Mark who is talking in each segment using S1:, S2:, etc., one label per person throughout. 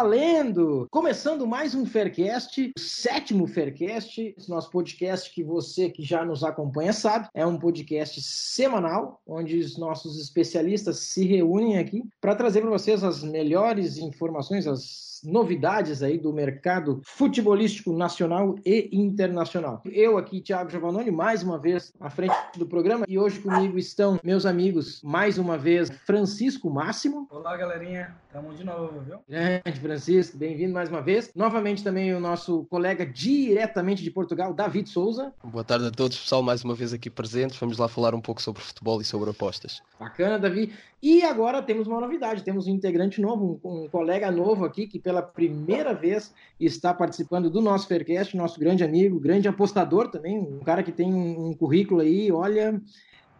S1: Valendo! Começando mais um Faircast, o sétimo Faircast, esse nosso podcast que você que já nos acompanha sabe, é um podcast semanal, onde os nossos especialistas se reúnem aqui para trazer para vocês as melhores informações, as novidades aí do mercado futebolístico nacional e internacional. Eu aqui, Thiago Giovannoni, mais uma vez à frente do programa e hoje comigo estão meus amigos, mais uma vez, Francisco Máximo.
S2: Olá, galerinha. Tamo de novo, viu?
S1: Grande Francisco, bem-vindo mais uma vez. Novamente também o nosso colega diretamente de Portugal, David Souza.
S3: Boa tarde a todos, pessoal, mais uma vez aqui presentes. Vamos lá falar um pouco sobre futebol e sobre apostas.
S1: Bacana, Davi. E agora temos uma novidade, temos um integrante novo, um, um colega novo aqui que pela primeira vez está participando do nosso Faircast, nosso grande amigo, grande apostador também, um cara que tem um, um currículo aí, olha,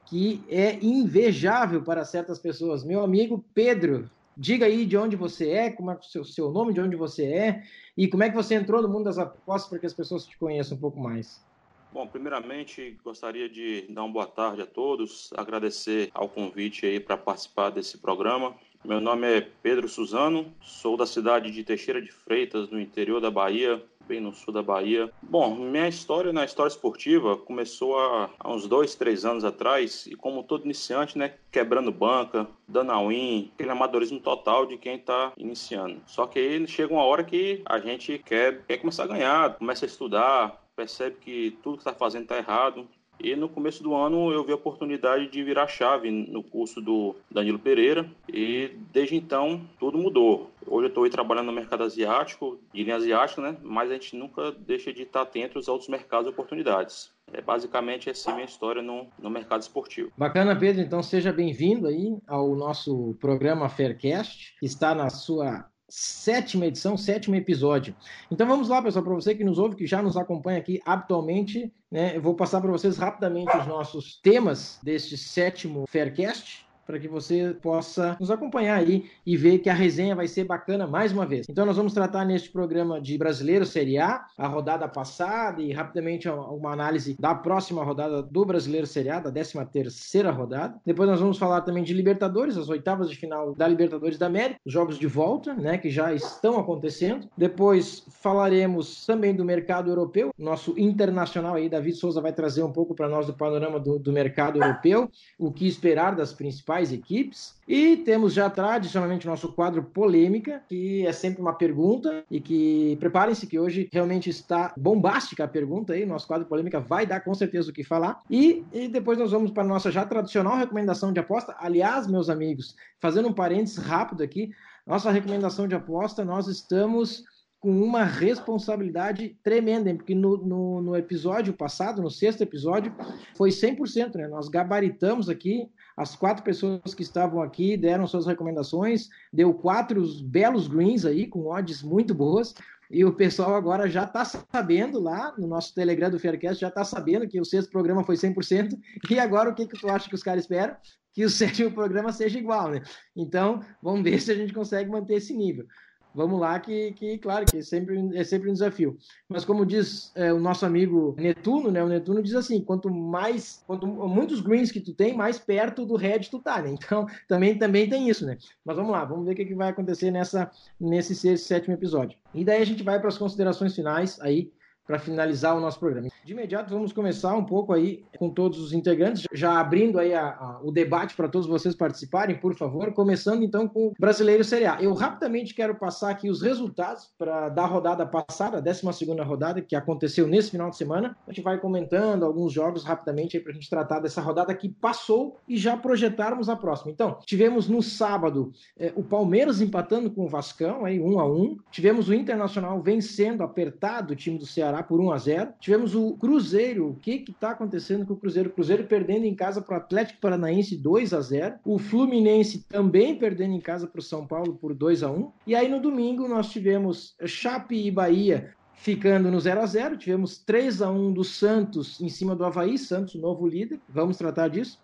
S1: que é invejável para certas pessoas. Meu amigo Pedro, diga aí de onde você é, como é o seu, seu nome, de onde você é e como é que você entrou no mundo das apostas para que as pessoas te conheçam um pouco mais.
S4: Bom, primeiramente gostaria de dar uma boa tarde a todos, agradecer ao convite aí para participar desse programa. Meu nome é Pedro Suzano, sou da cidade de Teixeira de Freitas, no interior da Bahia, bem no sul da Bahia. Bom, minha história na história esportiva começou há, há, uns dois, três anos atrás e como todo iniciante, né, quebrando banca, dando a win, aquele amadorismo total de quem está iniciando. Só que aí chega uma hora que a gente quer, quer começar a ganhar, começa a estudar, percebe que tudo que está fazendo está errado, e no começo do ano eu vi a oportunidade de virar chave no curso do Danilo Pereira e desde então tudo mudou. Hoje eu estou trabalhando no mercado asiático, de linha asiática, né? Mas a gente nunca deixa de estar atento aos outros mercados e oportunidades. É basicamente essa minha história no, no mercado esportivo.
S1: Bacana, Pedro. Então seja bem-vindo aí ao nosso programa Faircast, que está na sua sétima edição, sétimo episódio. Então vamos lá, pessoal, para você que nos ouve, que já nos acompanha aqui habitualmente, né? Eu vou passar para vocês rapidamente os nossos temas deste sétimo Faircast para que você possa nos acompanhar aí e ver que a resenha vai ser bacana mais uma vez. Então nós vamos tratar neste programa de Brasileiro Série A, a rodada passada e rapidamente uma análise da próxima rodada do Brasileiro Série A, da 13 terceira rodada. Depois nós vamos falar também de Libertadores, as oitavas de final da Libertadores da América, os jogos de volta, né, que já estão acontecendo. Depois falaremos também do mercado europeu, nosso internacional aí, David Souza vai trazer um pouco para nós do panorama do, do mercado europeu, o que esperar das principais principais equipes. E temos já tradicionalmente o nosso quadro Polêmica, que é sempre uma pergunta e que preparem-se que hoje realmente está bombástica a pergunta aí. Nosso quadro Polêmica vai dar com certeza o que falar. E, e depois nós vamos para a nossa já tradicional recomendação de aposta. Aliás, meus amigos, fazendo um parênteses rápido aqui, nossa recomendação de aposta, nós estamos com uma responsabilidade tremenda, porque no, no, no, episódio passado, no sexto episódio, foi 100%, né? Nós gabaritamos aqui, as quatro pessoas que estavam aqui deram suas recomendações, deu quatro belos greens aí, com odds muito boas, e o pessoal agora já está sabendo lá, no nosso Telegram do Faircast, já está sabendo que o sexto programa foi 100%, e agora o que, que tu acha que os caras esperam? Que o sétimo programa seja igual, né? Então, vamos ver se a gente consegue manter esse nível vamos lá, que, que claro, que é sempre, é sempre um desafio. Mas como diz é, o nosso amigo Netuno, né? O Netuno diz assim: quanto mais, quanto muitos greens que tu tem, mais perto do red tu tá, né? Então também, também tem isso, né? Mas vamos lá, vamos ver o que, que vai acontecer nessa, nesse sétimo episódio. E daí a gente vai para as considerações finais aí para finalizar o nosso programa. De imediato, vamos começar um pouco aí com todos os integrantes, já abrindo aí a, a, o debate para todos vocês participarem, por favor, começando então com o Brasileiro Série A. Eu rapidamente quero passar aqui os resultados para da rodada passada, a 12 rodada, que aconteceu nesse final de semana. A gente vai comentando alguns jogos rapidamente para a gente tratar dessa rodada que passou e já projetarmos a próxima. Então, tivemos no sábado é, o Palmeiras empatando com o Vascão, aí um a um. Tivemos o Internacional vencendo, apertado o time do Ceará por 1 a 0 Tivemos o Cruzeiro. O que está acontecendo com o Cruzeiro? O Cruzeiro perdendo em casa para o Atlético Paranaense 2 a 0 O Fluminense também perdendo em casa para o São Paulo por 2 a 1 E aí no domingo nós tivemos Chape e Bahia ficando no 0 a 0 Tivemos 3 a 1 do Santos em cima do Havaí, Santos, novo líder. Vamos tratar disso.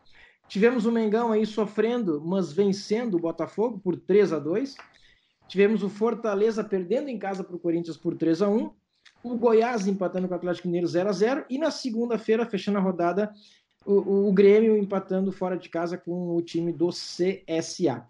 S1: Tivemos o Mengão aí sofrendo, mas vencendo o Botafogo por 3 a 2 Tivemos o Fortaleza perdendo em casa para o Corinthians por 3 a 1 o Goiás empatando com o Atlético Mineiro 0 a 0 e na segunda-feira, fechando a rodada, o, o, Grêmio empatando fora de casa com o time do CSA.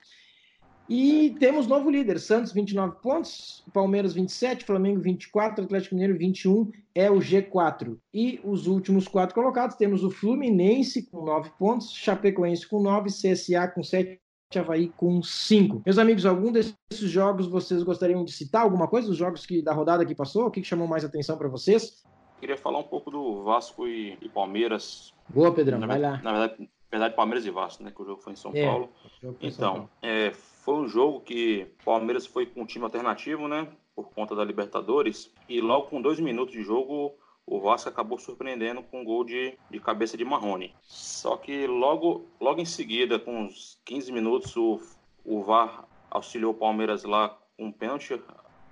S1: E temos novo líder, Santos 29 pontos, Palmeiras 27, Flamengo 24, Atlético Mineiro 21, é o G4. E os últimos quatro colocados, temos o Fluminense com 9 pontos, Chapecoense com 9, CSA com 7, Havaí com 5. Meus amigos, algum desses jogos vocês gostariam de citar? Alguma coisa dos jogos que da rodada que passou? O que, que chamou mais atenção para vocês?
S4: Queria falar um pouco do Vasco e, e Palmeiras.
S1: Boa, Pedrão, na vai lá.
S4: Na verdade, na verdade, Palmeiras e Vasco, né? Que o jogo foi em São é, Paulo. Então, São Paulo. É, foi um jogo que Palmeiras foi com um time alternativo, né? Por conta da Libertadores. E logo com dois minutos de jogo, o Vasco acabou surpreendendo com um gol de, de cabeça de Marrone. Só que logo, logo em seguida, com uns 15 minutos, o, o VAR auxiliou o Palmeiras lá com um pênalti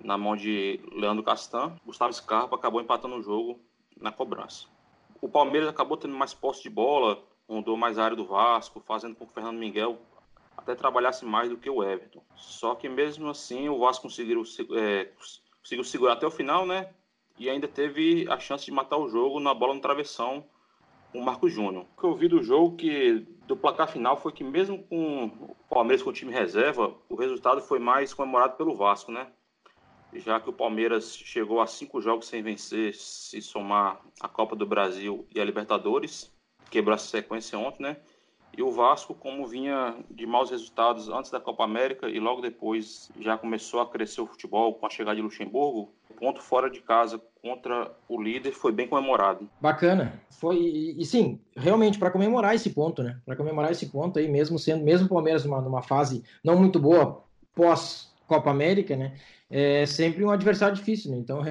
S4: na mão de Leandro Castan. Gustavo Scarpa acabou empatando o jogo na cobrança. O Palmeiras acabou tendo mais posse de bola, mudou mais a área do Vasco, fazendo com que o Fernando Miguel até trabalhasse mais do que o Everton. Só que mesmo assim o Vasco conseguiu, é, conseguiu segurar até o final, né? E ainda teve a chance de matar o jogo na bola no travessão com o Marcos Júnior. O que eu vi do jogo que do placar final foi que mesmo com o Palmeiras com o time reserva, o resultado foi mais comemorado pelo Vasco, né? Já que o Palmeiras chegou a cinco jogos sem vencer, se somar a Copa do Brasil e a Libertadores, quebrou a sequência ontem, né? E o Vasco, como vinha de maus resultados antes da Copa América e logo depois já começou a crescer o futebol com a chegada de Luxemburgo, ponto fora de casa contra o líder foi bem comemorado.
S1: Bacana. Foi e, sim, realmente para comemorar esse ponto, né? Para comemorar esse ponto aí, mesmo sendo mesmo o Palmeiras numa, numa fase não muito boa pós Copa América, né? É sempre um adversário difícil, né? Então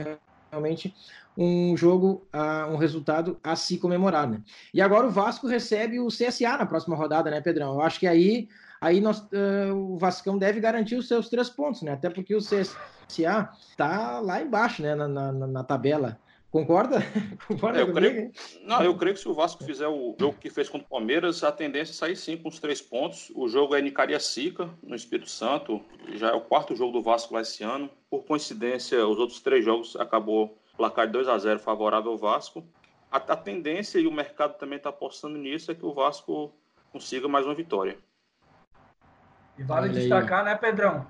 S1: realmente um jogo, um resultado a se comemorar, né? E agora o Vasco recebe o CSA na próxima rodada, né, Pedrão? Eu acho que aí, aí nós, uh, o Vascão deve garantir os seus três pontos, né? Até porque o CSA tá lá embaixo, né, na, na, na tabela. Concorda?
S4: Concorda eu creio, não, eu creio que se o Vasco fizer o jogo que fez contra o Palmeiras, a tendência é sair sim com os três pontos. O jogo é em Cariacica, no Espírito Santo. Já é o quarto jogo do Vasco lá esse ano. Por coincidência, os outros três jogos acabou placar de 2 a 0 favorável ao Vasco. A, a tendência, e o mercado também está apostando nisso, é que o Vasco consiga mais uma vitória.
S2: E vale Olha destacar, aí. né, Pedrão?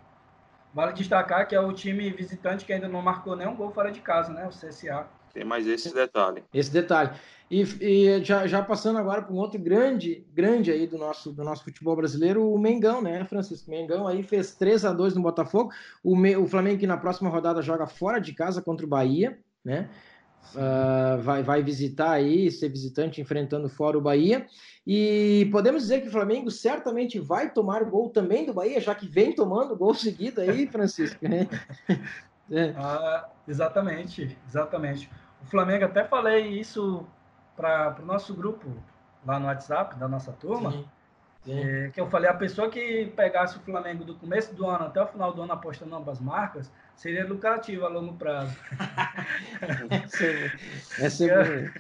S2: Vale destacar que é o time visitante que ainda não marcou nenhum gol fora de casa, né? O CSA.
S4: Tem mais esse detalhe.
S1: Esse detalhe. E, e já, já, passando agora para um outro grande, grande aí do nosso, do nosso futebol brasileiro, o Mengão, né, Francisco? Mengão aí fez 3 a 2 no Botafogo. O, o Flamengo que na próxima rodada joga fora de casa contra o Bahia né? Uh, vai, vai visitar aí, ser visitante enfrentando fora o Bahia. E podemos dizer que o Flamengo certamente vai tomar o gol também do Bahia, já que vem tomando gol seguido aí, Francisco.
S2: É. ah, exatamente, exatamente. O Flamengo, até falei isso para o nosso grupo lá no WhatsApp da nossa turma. Sim. É, que eu falei, a pessoa que pegasse o Flamengo do começo do ano até o final do ano apostando ambas marcas, seria lucrativo a longo prazo.
S1: é sempre...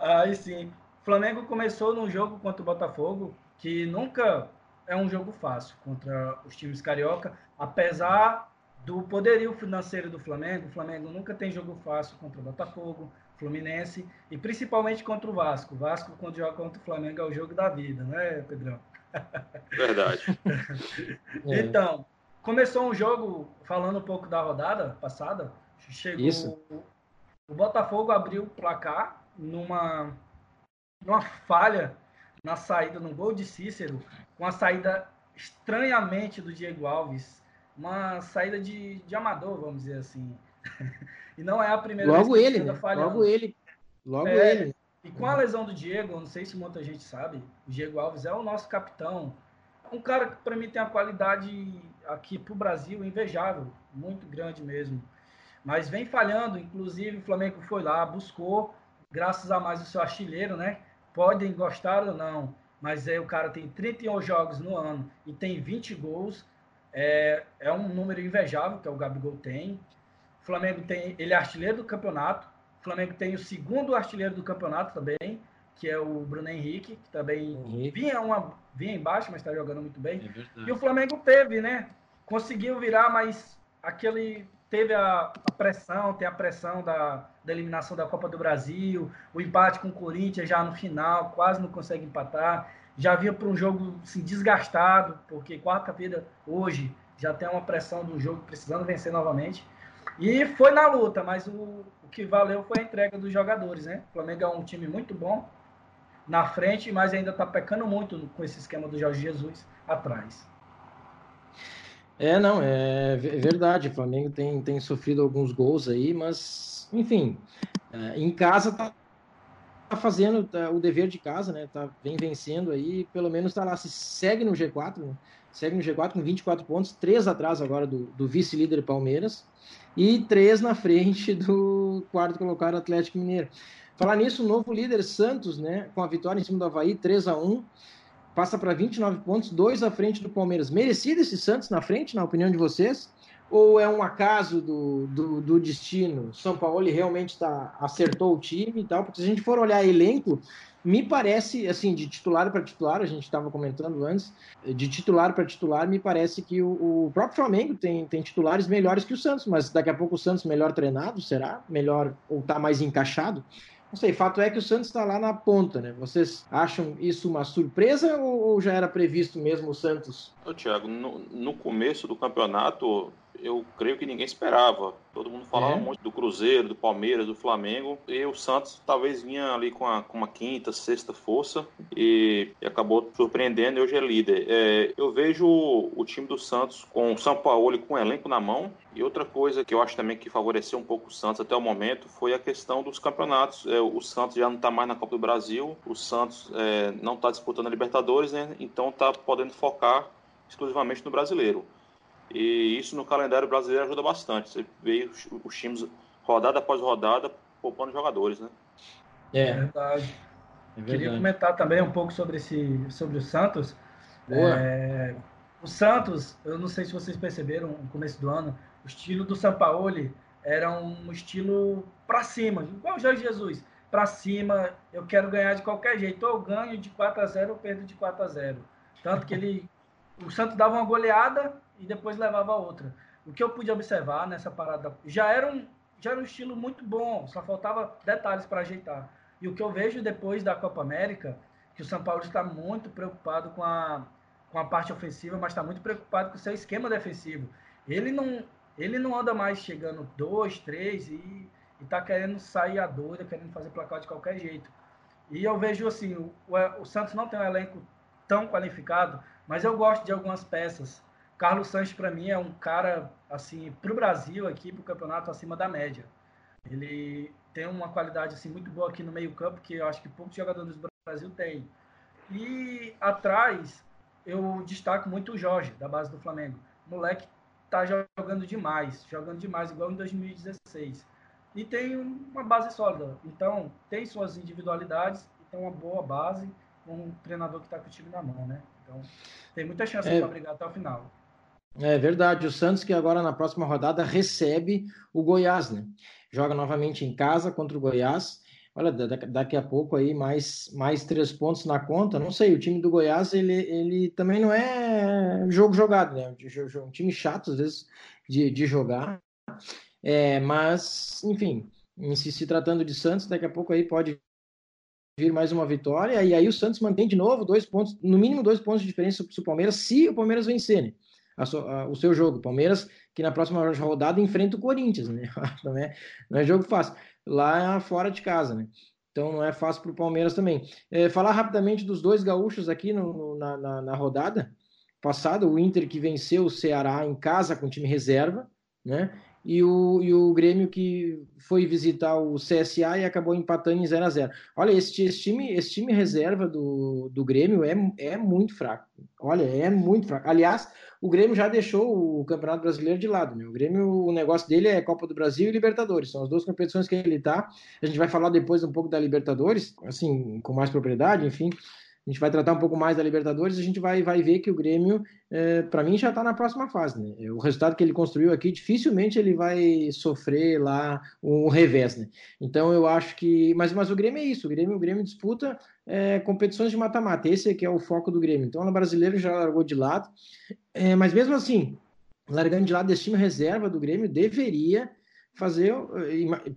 S2: Aí sim. O Flamengo começou num jogo contra o Botafogo, que nunca é um jogo fácil contra os times carioca, apesar do poderio financeiro do Flamengo. O Flamengo nunca tem jogo fácil contra o Botafogo. Fluminense e principalmente contra o Vasco. O Vasco, quando joga contra o Flamengo, é o jogo da vida, né, Pedrão?
S4: Verdade.
S2: então, começou um jogo, falando um pouco da rodada passada, chegou. Isso. O Botafogo abriu o placar numa, numa falha na saída, no gol de Cícero, com a saída estranhamente do Diego Alves. Uma saída de, de amador, vamos dizer assim. E não é a primeira
S1: logo vez que ele, né? Logo ele. Logo é, ele.
S2: E com a lesão do Diego, não sei se muita gente sabe, o Diego Alves é o nosso capitão. Um cara que para mim tem uma qualidade aqui para o Brasil invejável, muito grande mesmo. Mas vem falhando, inclusive o Flamengo foi lá, buscou, graças a mais o seu artilheiro, né? Podem gostar ou não, mas aí o cara tem 31 jogos no ano e tem 20 gols. É, é um número invejável que é o Gabigol tem. O Flamengo tem, ele é artilheiro do campeonato. O Flamengo tem o segundo artilheiro do campeonato também, que é o Bruno Henrique, que também Henrique. vinha uma vinha embaixo, mas está jogando muito bem. É e o Flamengo teve, né? Conseguiu virar, mas aquele teve a, a, pressão, tem a pressão da, da eliminação da Copa do Brasil, o empate com o Corinthians já no final, quase não consegue empatar. já vinha para um jogo assim, desgastado, porque quarta-feira, hoje, já tem uma pressão do jogo precisando vencer novamente. E foi na luta, mas o, o que valeu foi a entrega dos jogadores, né? O Flamengo é um time muito bom na frente, mas ainda está pecando muito com esse esquema do Jorge Jesus atrás.
S1: É, não, é verdade. O Flamengo tem, tem sofrido alguns gols aí, mas, enfim, é, em casa tá, tá fazendo tá, o dever de casa, né? Tá, vem vencendo aí, pelo menos tá lá, se segue no G4, né? segue no G4 com 24 pontos, três atrás agora do, do vice-líder Palmeiras e três na frente do quarto colocado Atlético Mineiro. Falar nisso, o novo líder Santos, né, com a vitória em cima do Havaí, 3 a 1 passa para 29 pontos, dois à frente do Palmeiras. Merecido esse Santos na frente, na opinião de vocês? Ou é um acaso do, do, do destino? São Paulo realmente tá, acertou o time e tal? Porque se a gente for olhar elenco, me parece, assim, de titular para titular, a gente estava comentando antes, de titular para titular, me parece que o, o, próprio Flamengo tem, tem titulares melhores que o Santos, mas daqui a pouco o Santos melhor treinado, será? Melhor ou está mais encaixado? Não sei, fato é que o Santos está lá na ponta, né? Vocês acham isso uma surpresa ou, já era previsto mesmo o Santos?
S4: Ô, Thiago, no, no começo do campeonato, eu creio que ninguém esperava. Todo mundo falava é. muito do Cruzeiro, do Palmeiras, do Flamengo. E o Santos talvez vinha ali com, a, com uma quinta, sexta força e, e acabou surpreendendo e hoje é líder. É, eu vejo o, time do Santos com o São Paulo com o elenco na mão. E outra coisa que eu acho também que favoreceu um pouco o Santos até o momento foi a questão dos campeonatos. É, o Santos já não está mais na Copa do Brasil, o Santos é, não está disputando a Libertadores, né? então está podendo focar exclusivamente no brasileiro. E isso no calendário brasileiro ajuda bastante. Você vê os, os times rodada após rodada poupando jogadores, né?
S2: É, é verdade. É Queria comentar também um pouco sobre, esse, sobre o Santos. É, o Santos, eu não sei se vocês perceberam no começo do ano, o estilo do Sampaoli era um estilo para cima, igual o Jorge Jesus. Para cima, eu quero ganhar de qualquer jeito. Ou eu ganho de 4 a 0 ou perdo de 4 a 0 Tanto que ele. O Santos dava uma goleada, e depois levava outra. O que eu pude observar nessa parada já era um, já era um estilo muito bom, só faltava detalhes para ajeitar. E o que eu vejo depois da Copa América, que o São Paulo está muito preocupado com a, com a parte ofensiva, mas está muito preocupado com o seu esquema defensivo. Ele não, ele não anda mais chegando dois, três e está querendo sair a doida, querendo fazer placar de qualquer jeito. E eu vejo assim, o, o Santos não tem um elenco tão qualificado, mas eu gosto de algumas peças Carlos Sanches, para mim, é um cara, assim, para o Brasil, aqui, para o campeonato, acima da média. Ele tem uma qualidade, assim, muito boa aqui no meio-campo, que eu acho que poucos jogadores do Brasil têm. E atrás, eu destaco muito o Jorge, da base do Flamengo. O moleque tá jogando demais, jogando demais, igual em 2016. E tem uma base sólida. Então, tem suas individualidades, tem uma boa base, um treinador que está com o time na mão, né? Então, tem muita chance é... para brigar até o final.
S1: É verdade. O Santos, que agora na próxima rodada recebe o Goiás, né? Joga novamente em casa contra o Goiás. Olha, daqui a pouco aí mais, mais três pontos na conta. Não sei, o time do Goiás, ele, ele também não é jogo jogado, né? Um time chato, às vezes, de, de jogar. É, mas, enfim, se, se tratando de Santos, daqui a pouco aí pode vir mais uma vitória. E aí o Santos mantém de novo dois pontos, no mínimo dois pontos de diferença para o Palmeiras, se o Palmeiras vencer, né? A, a, o seu jogo. Palmeiras, que na próxima rodada enfrenta o Corinthians, né? Não é, não é jogo fácil. Lá fora de casa, né? Então não é fácil para o Palmeiras também. É, falar rapidamente dos dois gaúchos aqui no, na, na, na, rodada passada, o Inter que venceu o Ceará em casa com time reserva, né? E o, e o Grêmio que foi visitar o CSA e acabou empatando em 0 a 0 Olha, esse, esse, time, esse time reserva do, do Grêmio é, é muito fraco. Olha, é muito fraco. Aliás, o Grêmio já deixou o Campeonato Brasileiro de lado. Né? O Grêmio, o negócio dele é Copa do Brasil e Libertadores. São as duas competições que ele está. A gente vai falar depois um pouco da Libertadores, assim, com mais propriedade, enfim a gente vai tratar um pouco mais da Libertadores, a gente vai, vai ver que o Grêmio, é, para mim, já está na próxima fase. Né? O resultado que ele construiu aqui, dificilmente ele vai sofrer lá um revés. Né? Então eu acho que. Mas, mas o Grêmio é isso, o Grêmio, o Grêmio disputa é, competições de mata-mata. Esse aqui é o foco do Grêmio. Então o brasileiro já largou de lado. É, mas mesmo assim, largando de lado desse time reserva do Grêmio, deveria fazer,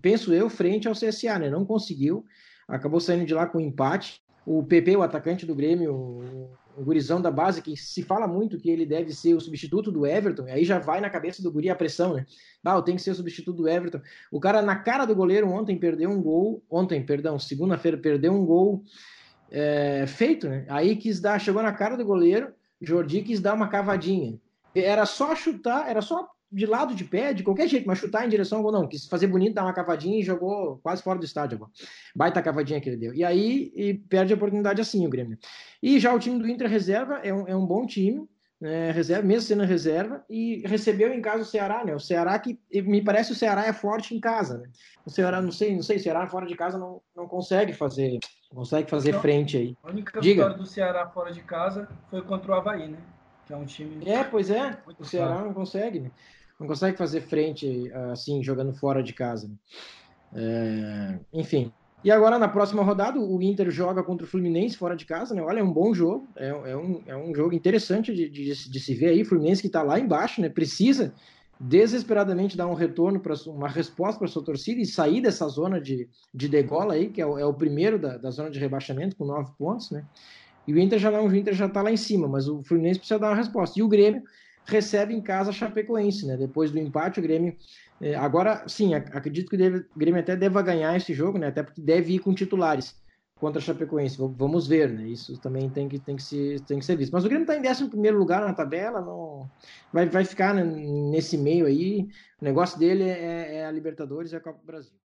S1: penso eu, frente ao CSA, né? Não conseguiu, acabou saindo de lá com empate o PP, o atacante do Grêmio, o gurizão da base, que se fala muito que ele deve ser o substituto do Everton, aí já vai na cabeça do guri a pressão, né? Ah, tem que ser o substituto do Everton. O cara, na cara do goleiro, ontem perdeu um gol, ontem, perdão, segunda-feira, perdeu um gol é, feito, né? Aí quis dar, chegou na cara do goleiro, Jordi quis dar uma cavadinha. Era só chutar, era só de lado de pé, de qualquer jeito, mas chutar em direção ao gol, não. Quis fazer bonito, dar uma cavadinha e jogou quase fora do estádio. Agora. Baita cavadinha que ele deu. E aí e perde a oportunidade assim o Grêmio. E já o time do Inter reserva é um, é um bom time, né, reserva, mesmo sendo reserva, e recebeu em casa o Ceará, né? O Ceará que me parece o Ceará é forte em casa, né? O Ceará, não sei, não sei, o Ceará fora de casa não, não consegue fazer, consegue fazer então, frente aí.
S2: A única Diga. vitória do Ceará fora de casa foi contra o Havaí, né? Que é um time.
S1: É, pois é. O Ceará não consegue, né? Não consegue fazer frente assim, jogando fora de casa. É, enfim. E agora, na próxima rodada, o Inter joga contra o Fluminense fora de casa, né? Olha, é um bom jogo, é, é um, é um jogo interessante de, de, de se ver aí. O Fluminense que está lá embaixo, né? Precisa desesperadamente dar um retorno para uma resposta para sua torcida e sair dessa zona de, de degola aí, que é o, é o primeiro da, da, zona de rebaixamento com nove pontos, né? E o Inter já não, o Inter já está lá em cima, mas o Fluminense precisa dar uma resposta. E o Grêmio recebe em casa a Chapecoense, né? Depois do empate, o Grêmio. É, agora, sim, acredito que o Grêmio até deva ganhar esse jogo, né? Até porque deve ir com titulares contra a Chapecoense. Vamos ver, né? Isso também tem que, tem que, se, tem que ser visto. Mas o Grêmio está em 11 lugar na tabela, não vai, vai ficar né, nesse meio aí. O negócio dele é, é a Libertadores e a Copa do Brasil.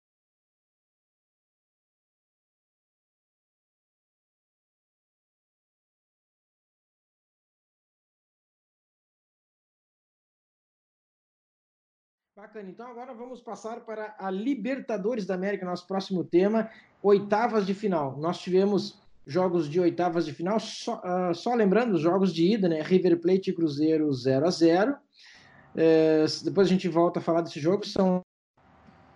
S1: Bacana. Então agora vamos passar para a Libertadores da América, nosso próximo tema, oitavas de final. Nós tivemos jogos de oitavas de final, só, uh, só lembrando os jogos de ida, né? River Plate e Cruzeiro 0 a 0 é, Depois a gente volta a falar desse jogo. São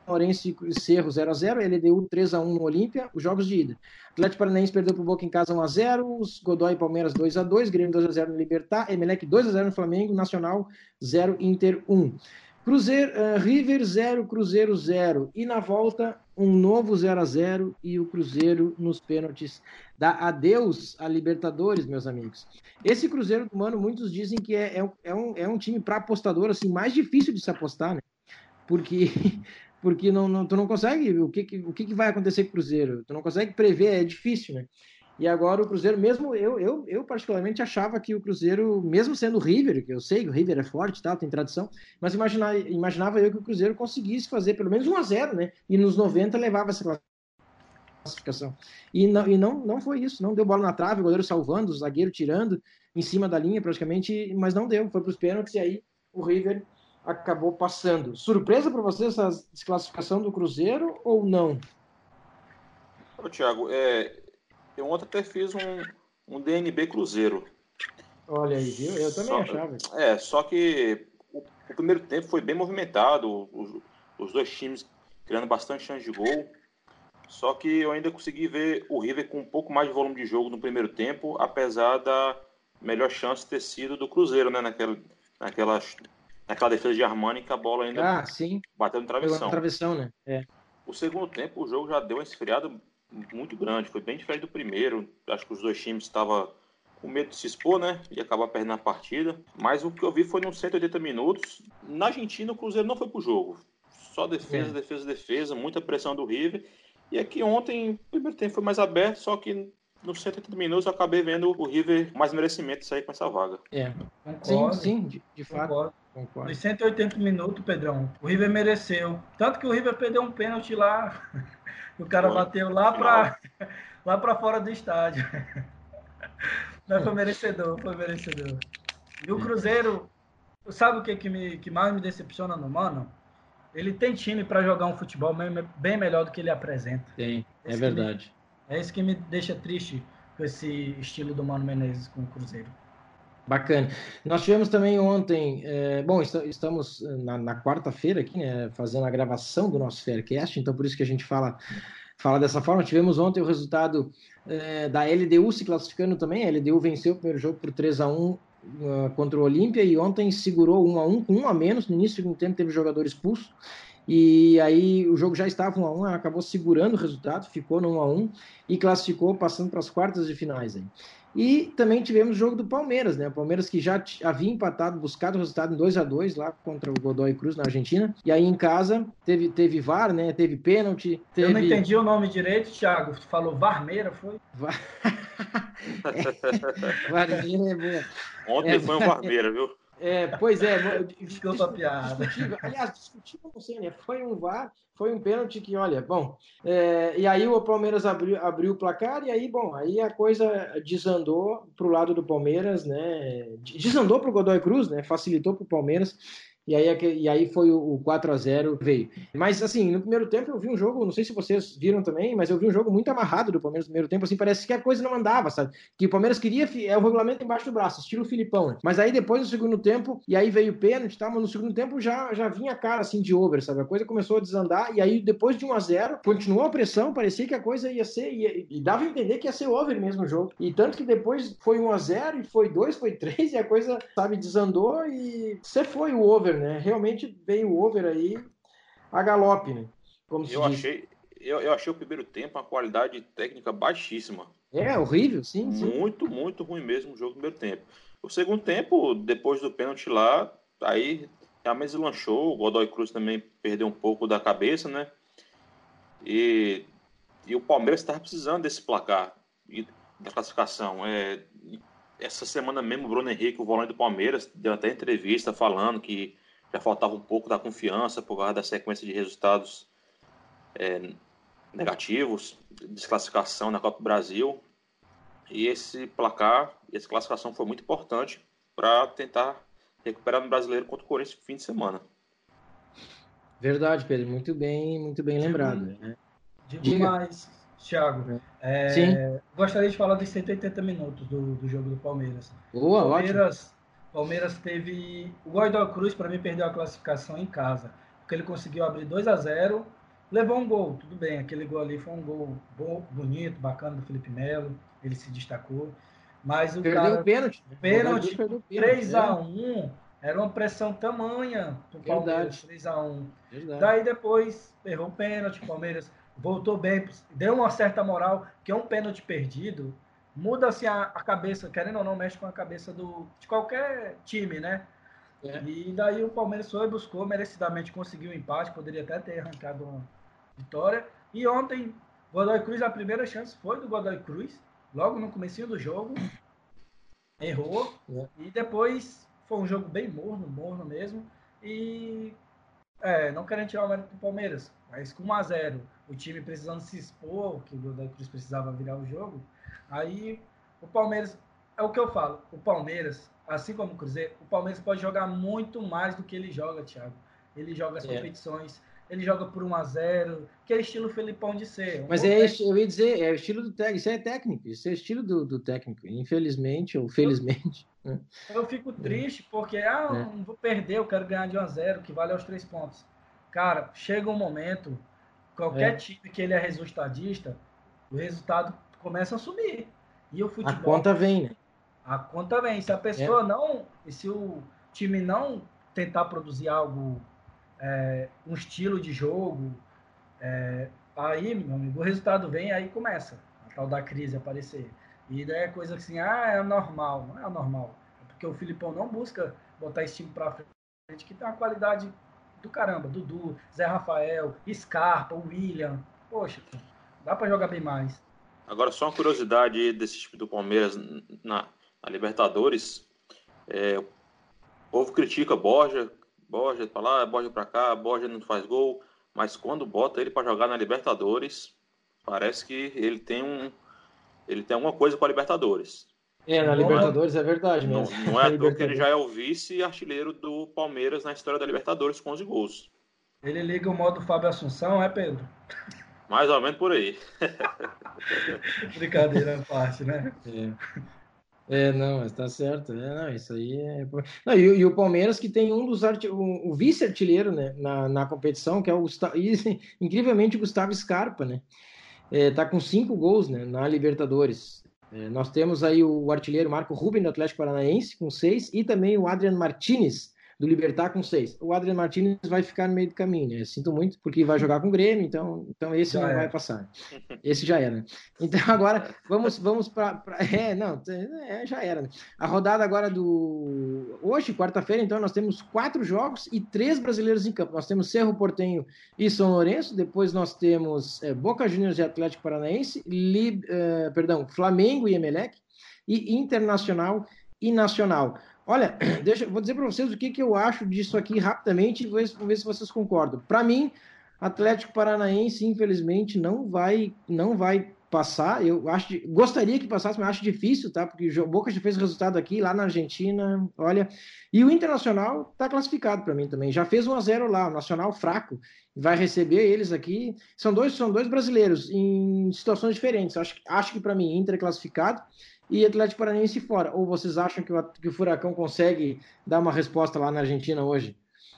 S1: Lourenço e Cerro 0 a 0 LDU 3 a 1 no Olímpia, os jogos de ida. Atlético Paranaense perdeu para o Boca em casa 1 a 0 os Godoy e Palmeiras 2 a 2 Grêmio 2 a 0 no Libertar, Emelec 2 a 0 no Flamengo, Nacional 0 Inter 1. Cruzeiro, uh, River 0, Cruzeiro 0. E na volta, um novo 0 a 0 e o Cruzeiro nos pênaltis dá adeus a Libertadores, meus amigos. Esse Cruzeiro do Mano, muitos dizem que é, é, é um, é um time para apostador assim, mais difícil de se apostar, né? Porque, porque não, não, tu não consegue. O que, o que vai acontecer com o Cruzeiro? Tu não consegue prever, é difícil, né? E agora o Cruzeiro, mesmo eu, eu, eu particularmente achava que o Cruzeiro, mesmo sendo o River, que eu sei que o River é forte, tá, tem tradição, mas imaginava, imaginava eu que o Cruzeiro conseguisse fazer pelo menos 1 a 0 né? E nos 90 levava essa classificação. E não, e não, não foi isso, não deu bola na trave, o goleiro salvando, o zagueiro tirando em cima da linha praticamente, mas não deu, foi para os pênaltis e aí o River acabou passando. Surpresa para vocês essa desclassificação do Cruzeiro ou não?
S4: Ô, Thiago, é, eu ontem até fiz um, um DNB Cruzeiro.
S1: Olha aí, viu? Eu também só, achava.
S4: É, só que o, o, primeiro tempo foi bem movimentado, os, os dois times criando bastante chance de gol. Só que eu ainda consegui ver o River com um pouco mais de volume de jogo no primeiro tempo, apesar da melhor chance ter sido do Cruzeiro, né? Naquela, naquela, naquela defesa de Armani que a bola ainda
S1: ah, sim.
S4: bateu no travessão.
S1: travessão, né? É.
S4: O segundo tempo, o jogo já deu uma esfriada muito grande, foi bem diferente do primeiro. Acho que os dois times estavam com medo de se expor, né? E acabar perdendo a partida. Mas o que eu vi foi nos 180 minutos. Na Argentina, o Cruzeiro não foi pro jogo. Só defesa, é. defesa, defesa, muita pressão do River. E aqui ontem, o primeiro tempo foi mais aberto, só que nos 180 minutos eu acabei vendo o River mais merecimento sair com essa vaga.
S1: É, Concordo. sim, sim, de, de fato.
S2: Concordo. Nos 180 minutos, Pedrão, o River mereceu. Tanto que o River perdeu um pênalti lá o cara foi. bateu lá para lá para fora do estádio. Mas foi merecedor, foi merecedor. E o Cruzeiro, sabe o que, que, me, que mais me decepciona no Mano? Ele tem time para jogar um futebol bem, bem, melhor do que ele apresenta.
S1: Tem, é verdade.
S2: Me, é isso que me deixa triste com esse estilo do Mano Menezes com o Cruzeiro.
S1: Bacana. Nós tivemos também ontem, é, bom, estamos na, na quarta-feira aqui, né, fazendo a gravação do nosso Faircast, então por isso que a gente fala, fala dessa forma. Tivemos ontem o resultado é, da LDU se classificando também, a LDU venceu o primeiro jogo por 3 a 1 uh, contra o Olímpia e ontem segurou 1 a 1 com um a menos, no início do segundo tempo teve jogador expulso, E aí o jogo já estava 1 a 1 acabou segurando o resultado, ficou no 1 a 1 e classificou passando para as quartas de finais. Aí. E também tivemos o jogo do Palmeiras, né? O Palmeiras que já havia empatado, buscado o resultado em 2 a 2 lá contra o Godoy Cruz na Argentina. E aí em casa teve, teve VAR, né? Teve pênalti. Teve...
S2: Eu não entendi o nome direito, Thiago. Tu falou Varmeira, foi?
S1: VAR... é... Varmeira é boa.
S4: Ontem é... foi um Varmeira, viu?
S1: É, pois é.
S2: Desculpa a piada.
S1: Aliás, discutível, não sei, né? Foi um VAR, foi um pênalti que, olha, bom. É, e aí o Palmeiras abriu, abriu o placar, e aí, bom, aí a coisa desandou para o lado do Palmeiras, né? Desandou para o Godoy Cruz, né? Facilitou para o Palmeiras. E aí, e aí foi o 4 a 0 veio. Mas assim, no primeiro tempo eu vi um jogo, não sei se vocês viram também, mas eu vi um jogo muito amarrado do Palmeiras no primeiro tempo, assim, parece que a coisa não andava, sabe? Que o Palmeiras queria é o regulamento embaixo do braço, estilo Filipão, né? Mas aí depois no segundo tempo, e aí veio o pênalti, tá? mas no segundo tempo já já vinha a cara assim de over, sabe? A coisa começou a desandar e aí depois de 1 a 0, continuou a pressão, parecia que a coisa ia ser ia, e dava a entender que ia ser over mesmo o jogo. E tanto que depois foi 1 a 0 e foi 2, foi 3 e a coisa, sabe, desandou e você foi o over, né? Realmente veio o over aí a galope, né?
S4: Como eu achei, eu, eu, achei o primeiro tempo uma qualidade técnica baixíssima.
S1: É, horrível, sim, sim.
S4: Muito, muito ruim mesmo o jogo do primeiro tempo. O segundo tempo, depois do pênalti lá, aí realmente lanchou. O Godoy Cruz também perdeu um pouco da cabeça, né? E, e o Palmeiras estava precisando desse placar e da classificação. É, essa semana mesmo, o Bruno Henrique, o volante do Palmeiras, deu até entrevista falando que já faltava um pouco da confiança por causa da sequência de resultados é, negativos, desclassificação na Copa do Brasil. E esse placar, essa classificação foi muito importante para tentar recuperar no brasileiro contra o Corinthians no fim de semana.
S1: Verdade, Pedro, muito bem, muito bem lembrado. Né?
S2: Digo mais, Thiago. É, Sim. Gostaria de falar dos 180 minutos do, do jogo do Palmeiras.
S1: Boa,
S2: Palmeiras,
S1: ótimo.
S2: Palmeiras teve. O Godoy Cruz, para mim, perdeu a classificação em casa. Porque ele conseguiu abrir 2 a 0 levou um gol, tudo bem. Aquele gol ali foi um gol bom, bonito, bacana do Felipe Melo. Ele se destacou. Mas o
S1: perdeu
S2: cara.
S1: O pênalti.
S2: Pênalti. 3x1. Era uma pressão tamanha do Palmeiras, 3x1. Daí depois errou o pênalti, o Palmeiras voltou bem, deu uma certa moral, que é um pênalti perdido, muda-se a, a, cabeça, querendo ou não, mexe com a cabeça do, de qualquer time, né? É. E daí o Palmeiras foi, buscou, merecidamente conseguiu o um empate, poderia até ter arrancado uma vitória. E ontem, Godoy Cruz, a primeira chance foi do Godoy Cruz, logo no começo do jogo, errou, é. e depois foi um jogo bem morno, morno mesmo, e é, não querendo tirar o mérito do Palmeiras, mas com 1 a 0 o time precisando se expor, que o Godoy Cruz precisava virar o jogo, Aí o Palmeiras, é o que eu falo, o Palmeiras, assim como o Cruzeiro, o Palmeiras pode jogar muito mais do que ele joga, Thiago. Ele joga as é. competições, ele joga por 1 a 0 que é estilo Felipão de ser.
S1: Um Mas é, técnico. eu ia dizer, é o estilo do técnico, isso é técnico, isso é estilo do, do técnico, infelizmente ou felizmente.
S2: Eu, né? eu fico triste porque, ah, é. não vou perder, eu quero ganhar de 1 a 0 que vale aos três pontos. Cara, chega um momento, qualquer é. time que ele é resultadista, o resultado começa a subir. E o futebol.
S1: A conta vem, né?
S2: A conta vem. Se a pessoa é. não. E se o time não tentar produzir algo, é, um estilo de jogo, é, aí, meu amigo, o resultado vem, aí começa a tal da crise aparecer. E daí é coisa assim, ah, é normal. Não é normal. É porque o Filipão não busca botar esse time pra frente, que tem uma qualidade do caramba. Dudu, Zé Rafael, Scarpa, William. Poxa, dá para jogar bem mais.
S4: Agora, só uma curiosidade desse time do Palmeiras na, na Libertadores. É, o povo critica Borja, Borja para lá, Borja para cá, Borja não faz gol, mas quando bota ele para jogar na Libertadores, parece que ele tem um ele tem alguma coisa com a Libertadores.
S1: É, na Libertadores é, é verdade mesmo.
S4: Não, não é à toa que ele já é o vice-artilheiro do Palmeiras na história da Libertadores com 11 gols.
S2: Ele liga o modo Fábio Assunção, é Pedro?
S4: Mais ou menos por aí.
S2: Brincadeira à parte, né?
S1: É. é não, mas tá certo. É, não, isso aí é. Não, e, e, o Palmeiras que tem um dos art... o, o vice-artilheiro né, na, na competição, que é o Gustavo. E, incrivelmente o Gustavo Scarpa, né? É, tá com cinco gols né, na Libertadores. É, nós temos aí o artilheiro Marco Ruben do Atlético Paranaense com seis e também o Adrian Martinez do Libertar com seis. O Adriano Martinez vai ficar no meio do caminho, né? Sinto muito, porque vai jogar com o Grêmio, então, então esse já não é. vai passar. Esse já era. Né? Então agora vamos, vamos para. É, não, é, já era. Né? A rodada agora do. Hoje, quarta-feira, então, nós temos quatro jogos e três brasileiros em campo. Nós temos Cerro Portenho e São Lourenço, depois nós temos é, Boca Juniors e Atlético Paranaense, Lib, é, perdão, Flamengo e Emelec, e Internacional e Nacional. Olha, deixa, vou dizer para vocês o que, que eu acho disso aqui rapidamente e vou, vou ver se vocês concordam. Para mim, Atlético Paranaense, infelizmente, não vai, não vai passar. Eu acho, gostaria que passasse, mas acho difícil, tá? Porque o Boca já fez resultado aqui, lá na Argentina, olha. E o Internacional está classificado para mim também. Já fez 1 a 0 lá, o Nacional fraco, vai receber eles aqui. São dois, são dois brasileiros em situações diferentes. Acho, acho que para mim Inter é classificado e Atlético Paranaense fora. Ou vocês acham que o, que o Furacão consegue dar uma resposta lá na Argentina hoje?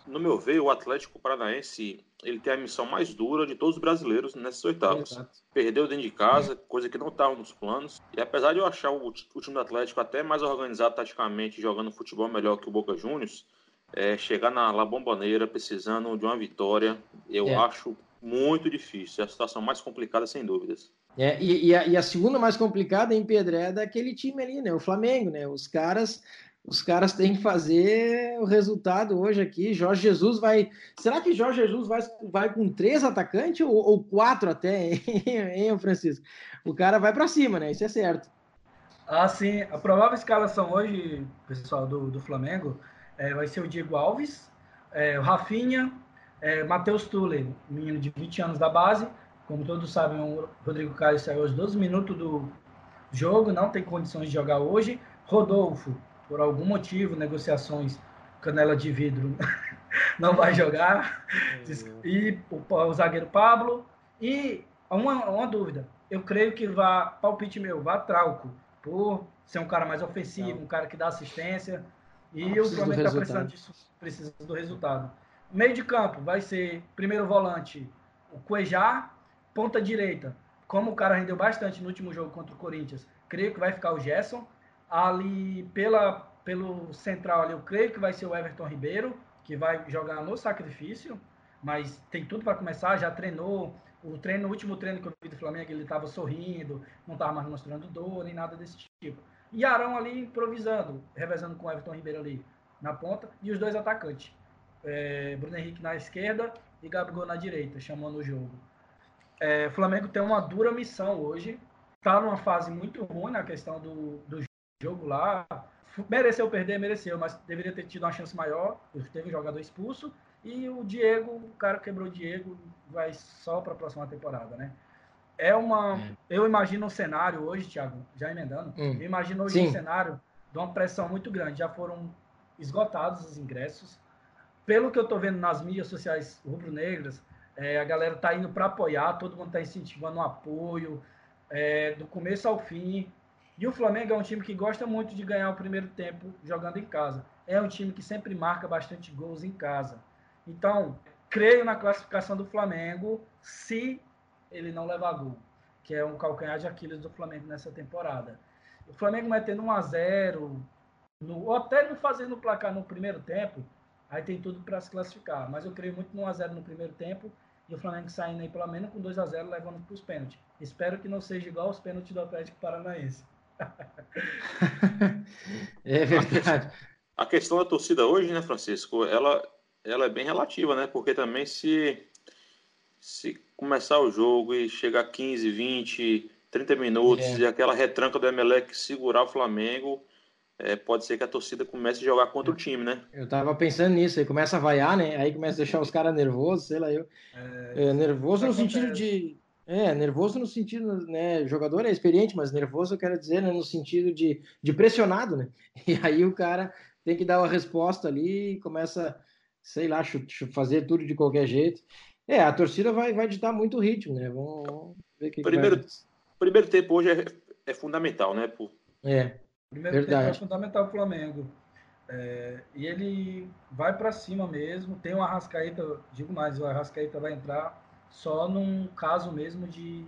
S4: No meu ver, o Atlético Paranaense ele tem a missão mais dura de todos os brasileiros nessas oitavas. Exato. Perdeu dentro de casa, coisa que não estava nos planos. E apesar de eu achar o, o, time do Atlético até mais organizado taticamente, jogando futebol melhor que o Boca Juniors, é, chegar na La Bomboneira precisando de uma vitória, eu é. acho muito difícil. É a situação mais complicada, sem dúvidas.
S1: É, e, e, a, e, a, segunda mais complicada em Pedré é daquele time ali, né? O Flamengo, né? Os caras, os caras têm que fazer o resultado hoje aqui. Jorge Jesus vai. Será que Jorge Jesus vai, vai com três atacantes ou, ou quatro até, hein, Francisco? O cara vai para cima, né? Isso é certo.
S2: Ah, sim. A provável escalação hoje, pessoal, do, do Flamengo, é, vai ser o Diego Alves, é, o Rafinha, é, Matheus Tuller, menino de 20 anos da base, como todos sabem, o Rodrigo Caio saiu aos 12 minutos do jogo, não tem condições de jogar hoje. Rodolfo, por algum motivo, negociações, canela de vidro, não vai jogar. E o, o zagueiro Pablo. E uma, uma dúvida, eu creio que vá, palpite meu, vá Trauco, por ser um cara mais ofensivo, um cara que dá assistência. E o Flamengo está precisando disso, precisa do resultado. Meio de campo vai ser primeiro volante o Cuejar, Ponta direita, como o cara rendeu bastante no último jogo contra o Corinthians, creio que vai ficar o Gerson. Ali pela, pelo central ali, eu creio que vai ser o Everton Ribeiro, que vai jogar no sacrifício, mas tem tudo para começar, já treinou. O treino, o último treino que eu vi do Flamengo, ele estava sorrindo, não estava mais mostrando dor, nem nada desse tipo. E Arão ali improvisando, revezando com o Everton Ribeiro ali na ponta, e os dois atacantes. É, Bruno Henrique na esquerda e Gabigol na direita, chamando o jogo. É, o Flamengo tem uma dura missão hoje. Está numa fase muito ruim na questão do, do jogo lá. Mereceu perder, mereceu, mas deveria ter tido uma chance maior. Teve um jogador expulso. E o Diego, o cara quebrou o Diego, vai só para a próxima temporada, né? É uma. É. Eu imagino um cenário hoje, Thiago, já emendando. Hum. Eu imagino hoje Sim. um cenário de uma pressão muito grande. Já foram esgotados os ingressos. Pelo que eu estou vendo nas mídias sociais rubro-negras, é, a galera tá indo para apoiar, todo mundo tá incentivando o apoio, é, do começo ao fim. E o Flamengo é um time que gosta muito de ganhar o primeiro tempo jogando em casa. É um time que sempre marca bastante gols em casa. Então, creio na classificação do Flamengo se ele não levar gol, que é um calcanhar de Aquiles do Flamengo nessa temporada. O Flamengo metendo 1 a 0 no, ou até não fazendo placar no primeiro tempo, aí tem tudo para se classificar. Mas eu creio muito no 1 a 0 no primeiro tempo e o Flamengo saindo aí pelo menos com 2 a 0 levando para os pênaltis. Espero que não seja igual aos pênaltis do Atlético Paranaense.
S1: é verdade.
S4: A questão da torcida hoje, né, Francisco, ela, ela é bem relativa, né? Porque também se, se começar o jogo e chegar 15, 20, 30 minutos é. e aquela retranca do Emelec segurar o Flamengo, é, pode ser que a torcida comece a jogar contra o time, né?
S1: Eu tava pensando nisso, aí começa a vaiar, né? Aí começa a deixar os caras nervosos, sei lá, eu. É, é nervoso no sentido de. É, nervoso no sentido, né? Jogador é experiente, mas nervoso eu quero dizer, né? No sentido de, de pressionado, né? E aí o cara tem que dar uma resposta ali e começa, sei lá, fazer tudo de qualquer jeito. É, a torcida vai, vai ditar muito o ritmo, né? Vamos ver o que
S4: primeiro, que vai... primeiro tempo hoje é, é fundamental, né? Por...
S1: É.
S2: Primeiro Verdade. tempo é fundamental o Flamengo. É, e ele vai para cima mesmo. Tem o Arrascaeta, digo mais, o Arrascaeta vai entrar só num caso mesmo de,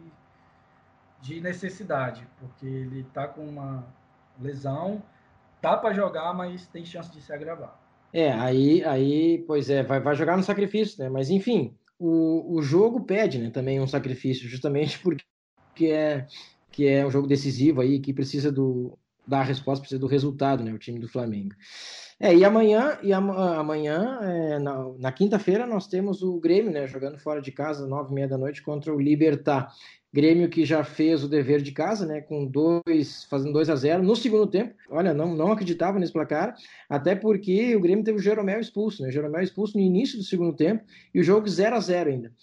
S2: de necessidade, porque ele tá com uma lesão, tá para jogar, mas tem chance de se agravar.
S1: É, aí, aí pois é, vai, vai jogar no sacrifício, né? Mas enfim, o, o jogo pede né, também um sacrifício, justamente porque é, que é um jogo decisivo aí, que precisa do, dar a resposta, precisa do resultado, né? O time do Flamengo. É, e amanhã, e amanhã é, na, na quinta-feira, nós temos o Grêmio, né? Jogando fora de casa, nove e meia da noite, contra o Libertar. Grêmio que já fez o dever de casa, né, com dois, fazendo 2 a 0 no segundo tempo. Olha, não, não acreditava nesse placar, até porque o Grêmio teve o Jeromel expulso, né? O Jeromel expulso no início do segundo tempo e o jogo 0 a 0 ainda.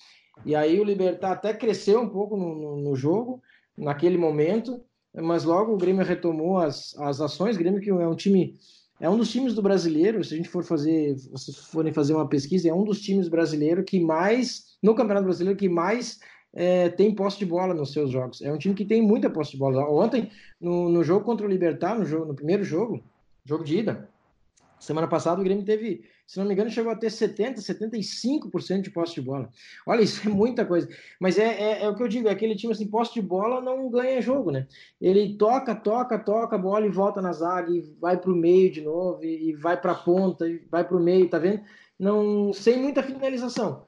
S1: E aí o Libertar até cresceu um pouco no, no, no jogo, naquele momento, mas logo o Grêmio retomou as, as ações. O Grêmio que é um time é um dos times do brasileiro, se a gente for fazer, se forem fazer uma pesquisa, é um dos times brasileiros que mais, no Campeonato Brasileiro, que mais é, tem posse de bola nos seus jogos. É um time que tem muita posse de bola. Ontem, no, no jogo contra o Libertar, no, jogo, no primeiro jogo, jogo de ida, semana passada o Grêmio teve, se não me engano, chegou a ter 70%, 75% de posse de bola. Olha, isso é muita coisa. Mas é, é, é, o que eu digo, é aquele time assim, posse de bola não ganha jogo, né? Ele toca, toca, toca a bola e volta na zaga e vai para o meio de novo e, e vai para a ponta e vai para o meio, tá vendo? Não, sem muita finalização.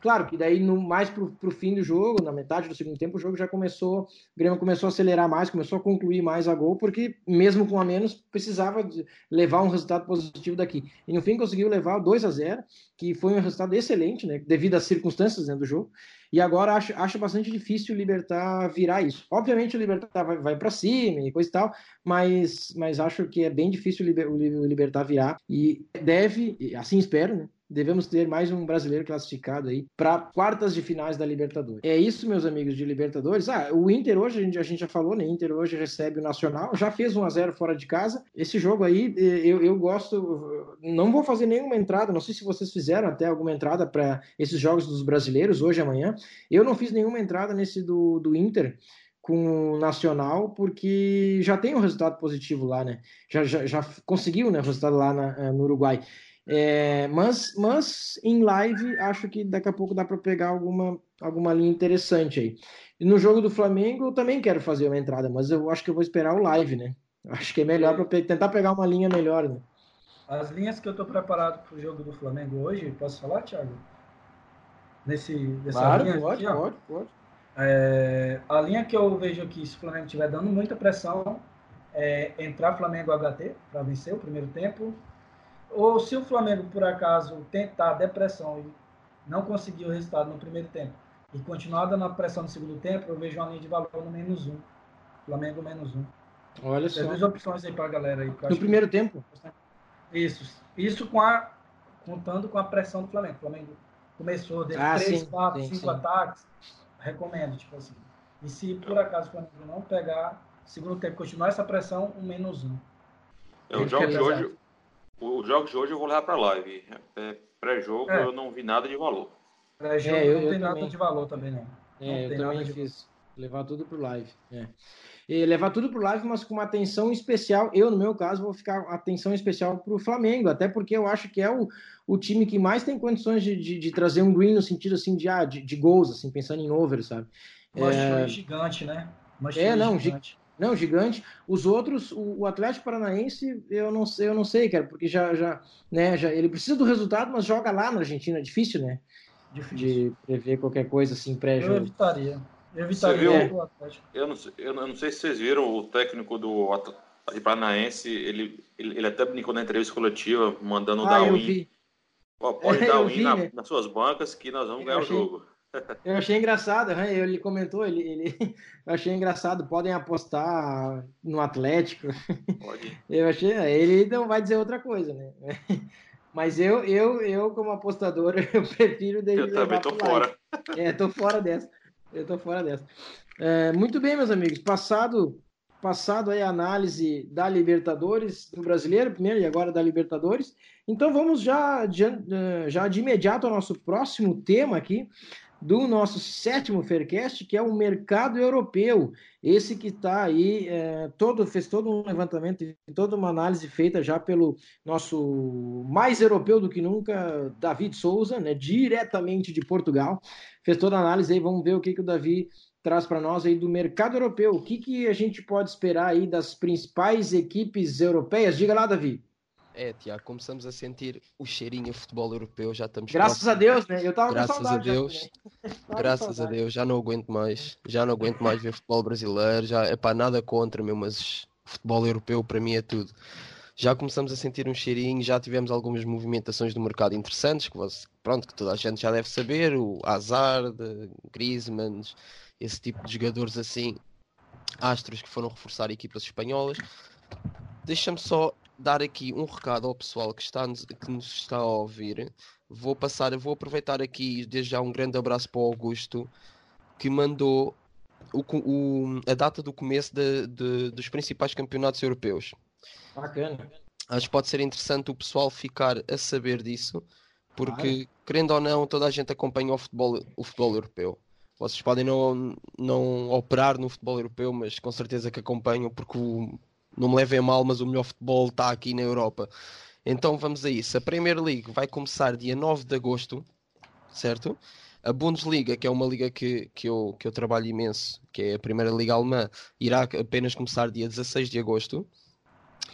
S1: Claro que daí, no, mais para o fim do jogo, na metade do segundo tempo, o jogo já começou, o Grêmio começou a acelerar mais, começou a concluir mais a gol, porque mesmo com a menos, precisava levar um resultado positivo daqui. E no fim conseguiu levar 2 a 0 que foi um resultado excelente, né, devido às circunstâncias né, do jogo. E agora acho, acho bastante difícil o Libertar virar isso. Obviamente o Libertar vai, vai para cima e coisa e tal, mas, mas acho que é bem difícil o Libertar virar. E deve, assim espero, né, devemos ter mais um brasileiro classificado aí para quartas de finais da Libertadores. É isso, meus amigos de Libertadores. Ah, o Inter hoje, a gente, a gente já falou, né? Inter hoje recebe o Nacional, já fez 1 a 0 fora de casa. Esse jogo aí, eu, eu gosto. Não vou fazer nenhuma entrada, não sei se vocês fizeram até alguma entrada para esses jogos dos brasileiros, hoje amanhã. Eu não fiz nenhuma entrada nesse do, do Inter com o Nacional, porque já tem um resultado positivo lá, né? Já, já, já conseguiu né, o resultado lá na, eh, no Uruguai. É, mas, mas em live acho que daqui a pouco dá para pegar alguma, alguma linha interessante aí. E no jogo do Flamengo eu também quero fazer uma entrada, mas eu acho que eu vou esperar o live, né? Acho que é melhor para pe tentar pegar uma linha melhor, né?
S2: As linhas que eu estou preparado para o jogo do Flamengo hoje, posso falar, Thiago? Nesse,
S1: dessa claro, linha pode, aqui, pode, pode.
S2: É, a linha que eu vejo aqui, se o Flamengo estiver dando muita pressão, é entrar Flamengo HT para vencer o primeiro tempo ou se o Flamengo, por acaso, tentar depressão e não conseguir o resultado no primeiro tempo e continuar dando a pressão no segundo tempo, eu vejo uma linha de valor no menos um. Flamengo menos um.
S1: Olha Tem só.
S2: duas opções aí para a galera aí.
S1: No primeiro que... tempo?
S2: Isso. Isso com a, contando com a pressão do Flamengo. O Flamengo começou, deu ah, três, sim, quatro, sim, cinco sim. ataques. Recomendo, tipo assim. E se por acaso o Flamengo não pegar, segundo tempo, continuar essa pressão, um menos um.
S4: É, o jogo de hoje, os jogos de hoje eu vou levar para live. É, Pré-jogo é. eu não vi nada de valor.
S2: Pré-jogo é, não tem nada de valor também, não.
S1: É, não eu também fiz. Levar tudo para live. É. E levar tudo para live, mas com uma atenção especial. Eu, no meu caso, vou ficar atenção especial para o Flamengo, até porque eu acho que é o, o time que mais tem condições de, de, de trazer um green no sentido assim de, ah, de, de gols, assim, pensando em over, sabe?
S2: Uma é... gigante, né?
S1: Uma é, não, gigante. Não, gigante. Os outros, o, o, Atlético Paranaense, eu não sei, eu não sei, cara, porque já, já, né, já, ele precisa do resultado, mas joga lá na Argentina, é difícil, né? Difícil. De prever qualquer coisa assim pré-jogo.
S2: Eu evitaria. Eu evitaria
S4: o Atlético. Eu não, sei, eu não sei se vocês viram o técnico do Atlético Paranaense, ele, ele, ele até brincou na entrevista coletiva, mandando ah, dar win. Pode dar win na, né? nas suas bancas que nós vamos eu ganhar achei... o jogo.
S1: Eu achei engraçado, ele comentou, ele, ele, eu achei engraçado, podem apostar no Atlético. Pode. Eu achei, ele não vai dizer outra coisa, né? Mas eu, eu, eu como apostador, eu prefiro
S4: dele Eu também tô fora.
S1: É, tô fora dessa. Eu tô fora dessa. É, muito bem, meus amigos, passado passado aí a análise da Libertadores do Brasileiro, primeiro e agora da Libertadores. Então vamos já, já, já de imediato ao nosso próximo tema aqui, do nosso sétimo Faircast, que é o mercado europeu. Esse que está aí, é, todo, fez todo um levantamento e toda uma análise feita já pelo nosso mais europeu do que nunca, David Souza, né, diretamente de Portugal. Fez toda a análise aí, vamos ver o que, que o Davi traz para nós aí do mercado europeu. O que, que a gente pode esperar aí das principais equipes europeias? Diga lá, Davi.
S3: É, Tiago, começamos a sentir o cheirinho futebol europeu, já estamos
S1: Graças próximos. a Deus, né? Eu estava
S3: Graças a Deus. Graças a Deus, já não aguento mais. Já não aguento mais ver futebol brasileiro, já é para nada contra, meu, mas futebol europeu para mim é tudo. Já começamos a sentir um cheirinho, já tivemos algumas movimentações do mercado interessantes, que pronto, que toda a gente já deve saber, o Hazard, Griezmann, esse tipo de jogadores assim, astros que foram reforçar equipas espanholas. Deixa-me só dar aqui um recado ao pessoal que, está, que nos está a ouvir. Vou passar, vou aproveitar aqui desde já um grande abraço para o Augusto que mandou o, o, a data do começo de, de, dos principais campeonatos europeus.
S1: Bacana.
S3: Acho que pode ser interessante o pessoal ficar a saber disso, porque, querendo ou não, toda a gente acompanha o futebol, o futebol europeu. Vocês podem não, não operar no futebol europeu, mas com certeza que acompanham, porque o, não me levem mal, mas o melhor futebol está aqui na Europa. Então vamos a isso. A Premier League vai começar dia 9 de agosto, certo? A Bundesliga, que é uma liga que, que, eu, que eu trabalho imenso, que é a primeira liga alemã, irá apenas começar dia 16 de agosto.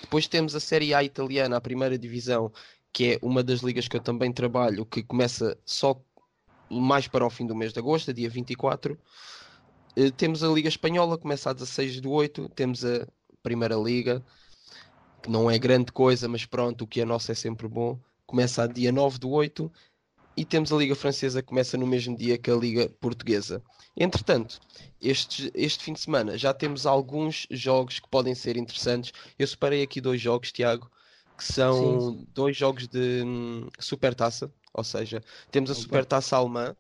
S3: Depois temos a Série A italiana, a primeira divisão, que é uma das ligas que eu também trabalho, que começa só mais para o fim do mês de agosto, dia 24. Eh, temos a Liga Espanhola, começa a 16 de 8. Temos a Primeira Liga, que não é grande coisa, mas pronto, o que é nosso é sempre bom. Começa a dia 9 do 8 e temos a Liga Francesa que começa no mesmo dia que a Liga Portuguesa. Entretanto, este, este fim de semana já temos alguns jogos que podem ser interessantes. Eu separei aqui dois jogos, Tiago, que são Sim. dois jogos de hum, supertaça, ou seja, temos a supertaça alemã,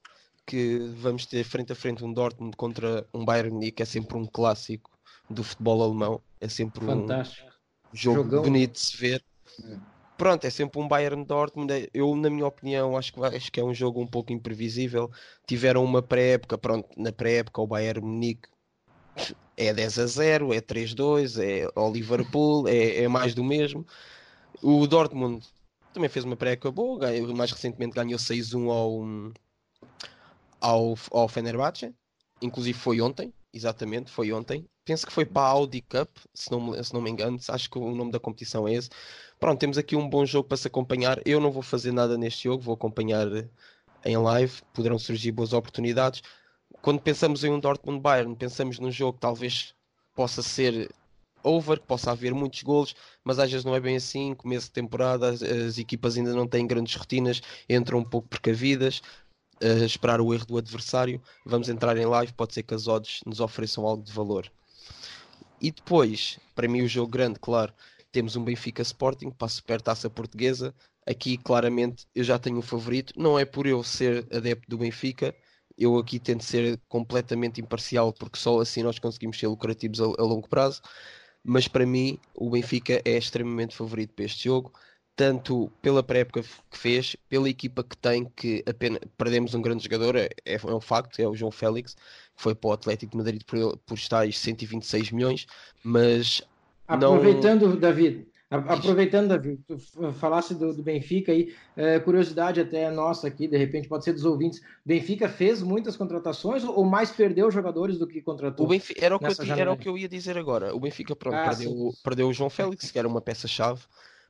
S3: que vamos ter frente a frente um Dortmund contra um Bayern Munique, é sempre um clássico do futebol alemão. É sempre
S1: Fantástico.
S3: um jogo Jogão. bonito de se ver. É. Pronto, é sempre um Bayern Dortmund. É, eu, na minha opinião, acho que, acho que é um jogo um pouco imprevisível. Tiveram uma pré-época, pronto, na pré-época o Bayern Munique é 10 a 0, é 3-2, é ao Liverpool, é, é mais do mesmo. O Dortmund também fez uma pré-época boa, ganhou, mais recentemente ganhou 6-1 ao, ao, ao Fenerbahçe, inclusive foi ontem, exatamente, foi ontem penso que foi para a Audi Cup, se não, se não me engano, acho que o nome da competição é esse. Pronto, temos aqui um bom jogo para se acompanhar. Eu não vou fazer nada neste jogo, vou acompanhar em live, poderão surgir boas oportunidades. Quando pensamos em um Dortmund Bayern, pensamos num jogo que talvez possa ser over, que possa haver muitos golos, mas às vezes não é bem assim. Começo de temporada, as, as equipas ainda não têm grandes rotinas, entram um pouco precavidas esperar o erro do adversário. Vamos entrar em live, pode ser que as odds nos ofereçam algo de valor. E depois, para mim, o jogo grande, claro, temos um Benfica Sporting para a Supertaça Portuguesa. Aqui, claramente, eu já tenho um favorito. Não é por eu ser adepto do Benfica, eu aqui tento ser completamente imparcial, porque só assim nós conseguimos ser lucrativos a, a longo prazo. Mas para mim, o Benfica é extremamente favorito para este jogo tanto pela pré-época que fez, pela equipa que tem, que apenas perdemos um grande jogador, é, é, um facto, é o João Félix, que foi para o Atlético de Madrid por, por estáis 126 milhões, mas
S1: aproveitando, não... David, aproveitando, David, tu falasse do, do Benfica aí, é, curiosidade até nossa aqui, de repente pode ser dos ouvintes, Benfica fez muitas contratações ou mais perdeu jogadores do que contratou?
S3: O Benfica, era, o que eu, era o que eu ia dizer agora, o Benfica pronto, ah, perdeu, perdeu o João Félix, que era uma peça-chave,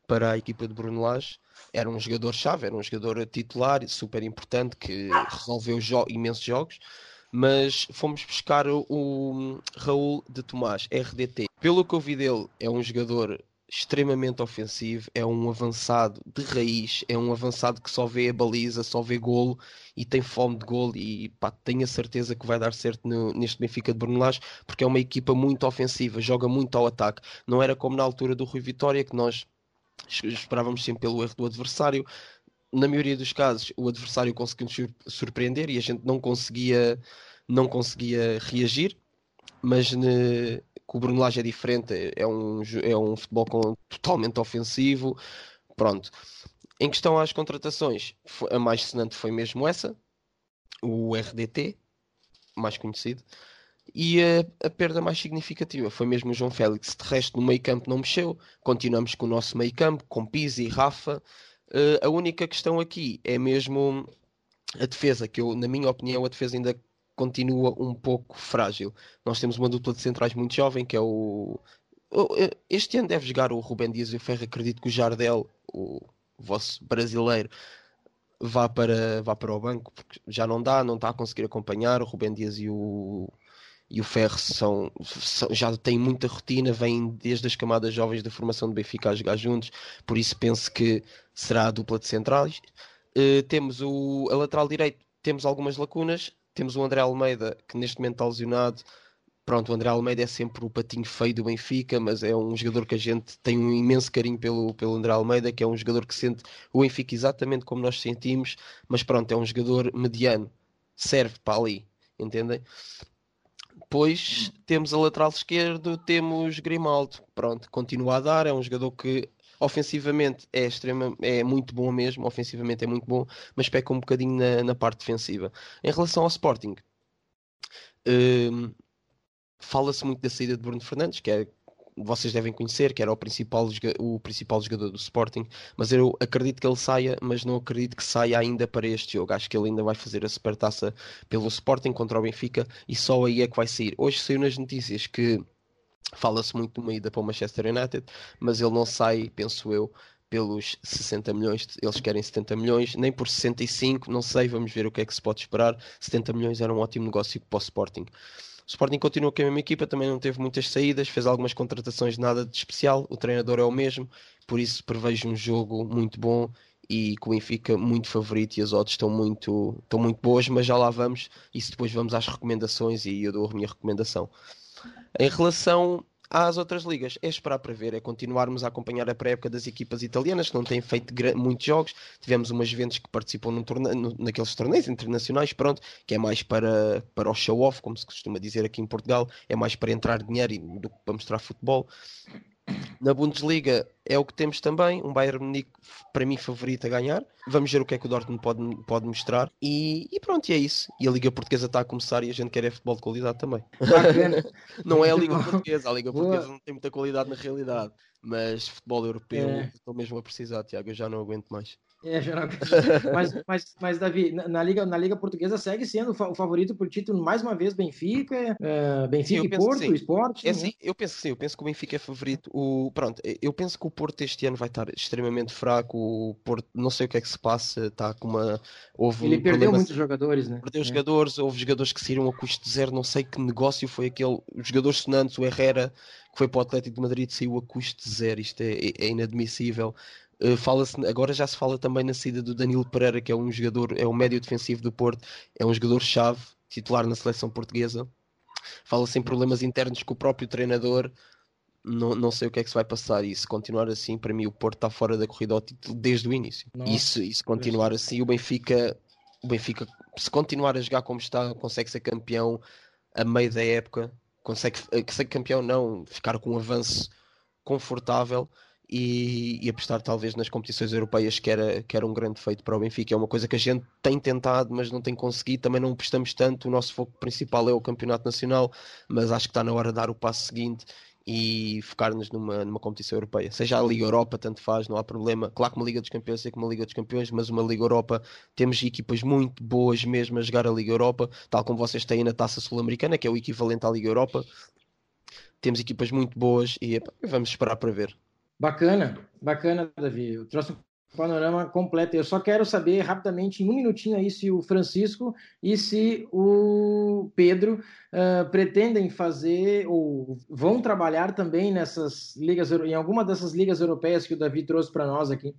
S3: para a equipa de Bruno Lage. Era um jogador-chave, era um jogador titular, super importante, que resolveu jo imensos jogos. Mas fomos buscar o, o Raul de Tomás, RDT. Pelo que eu vi dele, é um jogador extremamente ofensivo, é um avançado de raiz, é um avançado que só vê a baliza, só vê golo e tem fome de golo e pá, tenho a certeza que vai dar certo no, neste Benfica de Brunelage porque é uma equipa muito ofensiva, joga muito ao ataque. Não era como na altura do Rui Vitória que nós esperávamos sempre pelo erro do adversário. Na maioria dos casos, o adversário conseguiu nos surpreender e a gente não conseguia, não conseguia reagir. Mas ne, com o Brunelage é diferente, é um, é um futebol com, totalmente ofensivo. Pronto. Em questão às contratações, a mais sonante foi mesmo essa, o RDT, mais conhecido. E a, a, perda mais significativa foi mesmo o João Félix. De resto, no meio campo não mexeu. Continuamos com o nosso meio campo, com Pizzi e Rafa. Uh, a única questão aqui é mesmo a defesa, que eu, na minha opinião, a defesa ainda continua um pouco frágil. Nós temos uma dupla de centrais muito jovem, que é o. Este ano deve jogar o Rubem Dias e o Ferro. Acredito que o Jardel, o vosso brasileiro, vá para, vá para o banco, porque já não dá, não está a conseguir acompanhar. O Rubem Dias e o, e o Ferro são, são, já têm muita rotina, vêm desde as camadas jovens da formação do Benfica a jogar juntos, por isso penso que será a dupla de centrais. Uh, temos o a lateral direito, temos algumas lacunas, temos o André Almeida, que neste momento está lesionado. Pronto, o André Almeida é sempre o patinho feio do Benfica, mas é um jogador que a gente tem um imenso carinho pelo, pelo André Almeida, que é um jogador que sente o Benfica exatamente como nós sentimos, mas pronto, é um jogador mediano, serve para ali, entendem? Depois temos a lateral esquerdo, temos Grimaldo. Pronto, continua a dar, é um jogador que ofensivamente é, extrema, é muito bom mesmo, ofensivamente é muito bom, mas peca um bocadinho na, na parte defensiva. Em relação ao Sporting, hum, fala-se muito da saída de Bruno Fernandes, que é vocês devem conhecer, que era o principal, o principal jogador do Sporting, mas eu acredito que ele saia, mas não acredito que saia ainda para este jogo. Acho que ele ainda vai fazer a supertaça pelo Sporting contra o Benfica e só aí é que vai sair. Hoje saiu nas notícias que fala-se muito de uma ida para o Manchester United, mas ele não sai, penso eu, pelos 60 milhões, eles querem 70 milhões, nem por 65, não sei, vamos ver o que é que se pode esperar. 70 milhões era um ótimo negócio para o Sporting. O Sporting continua com a mesma equipa, também não teve muitas saídas, fez algumas contratações, nada de especial. O treinador é o mesmo, por isso prevejo um jogo muito bom e com o Benfica muito favorito e as odds estão muito, estão muito boas, mas já lá vamos. E depois vamos às recomendações e eu dou a minha recomendação. Em relação às outras ligas. É esperar para ver, é continuarmos a acompanhar a pré-época das equipas italianas que não têm feito muitos jogos. Tivemos umas eventos que participam num naqueles torneios internacionais, pronto, que é mais para, para o show-off, como se costuma dizer aqui em Portugal, é mais para entrar dinheiro do que para mostrar futebol. Na Bundesliga é o que temos também, um Bayern Munique para mim favorito a ganhar. Vamos ver o que é que o Dortmund pode, pode mostrar. E, e pronto, e é isso. E a Liga Portuguesa está a começar e a gente quer é futebol de qualidade também. não é a Liga Portuguesa, a Liga. Portuguesa não tem muita qualidade na realidade. Mas futebol europeu é. estou mesmo a precisar, Tiago, eu já não aguento mais.
S1: É, geral... mas, mas, mas, Davi, na, Liga, na Liga Portuguesa segue sendo o favorito por título mais uma vez Benfica, uh, Benfica sim, e Porto, o Esporte.
S3: É, né? sim, eu penso que sim, eu penso que o Benfica é favorito. O, pronto, eu penso que o Porto este ano vai estar extremamente fraco. O Porto, não sei o que é que se passa, está com uma.
S1: Houve Ele um perdeu muitos jogadores, né?
S3: Perdeu é. jogadores, houve jogadores que saíram a custo zero, não sei que negócio foi aquele. Os jogadores sonantes, o Herrera, que foi para o Atlético de Madrid, saiu a custo zero. Isto é, é, é inadmissível. Uh, fala-se, agora já se fala também na saída do Danilo Pereira, que é um jogador, é um médio defensivo do Porto, é um jogador-chave, titular na seleção portuguesa. Fala-se em problemas internos com o próprio treinador. Não, não sei o que é que se vai passar. E se continuar assim, para mim, o Porto está fora da corrida ao título desde o início. E se, se continuar assim, o Benfica, o Benfica, se continuar a jogar como está, consegue ser campeão a meio da época. Consegue eh, ser campeão, não, ficar com um avanço confortável e, e, apostar talvez nas competições europeias que era, que era um grande feito para o Benfica. É uma coisa que a gente tem tentado, mas não tem conseguido. Também não apostamos tanto. O nosso foco principal é o Campeonato Nacional, mas acho que está na hora de dar o passo seguinte e focar-nos numa, numa competição europeia. Seja a Liga Europa, tanto faz, não há problema. Claro que uma Liga dos Campeões é como uma Liga dos Campeões, mas uma Liga Europa temos equipas muito boas mesmo a jogar a Liga Europa, tal como vocês têm na Taça Sul-Americana, que é o equivalente à Liga Europa. Temos equipas muito boas e vamos esperar para ver.
S1: Bacana, bacana, Davi. Eu trouxe um panorama completo. Eu só quero saber rapidamente, em um minutinho aí, se o Francisco e se o Pedro uh, pretendem fazer ou vão trabalhar também nessas ligas, em alguma dessas ligas europeias que o Davi trouxe para nós aqui.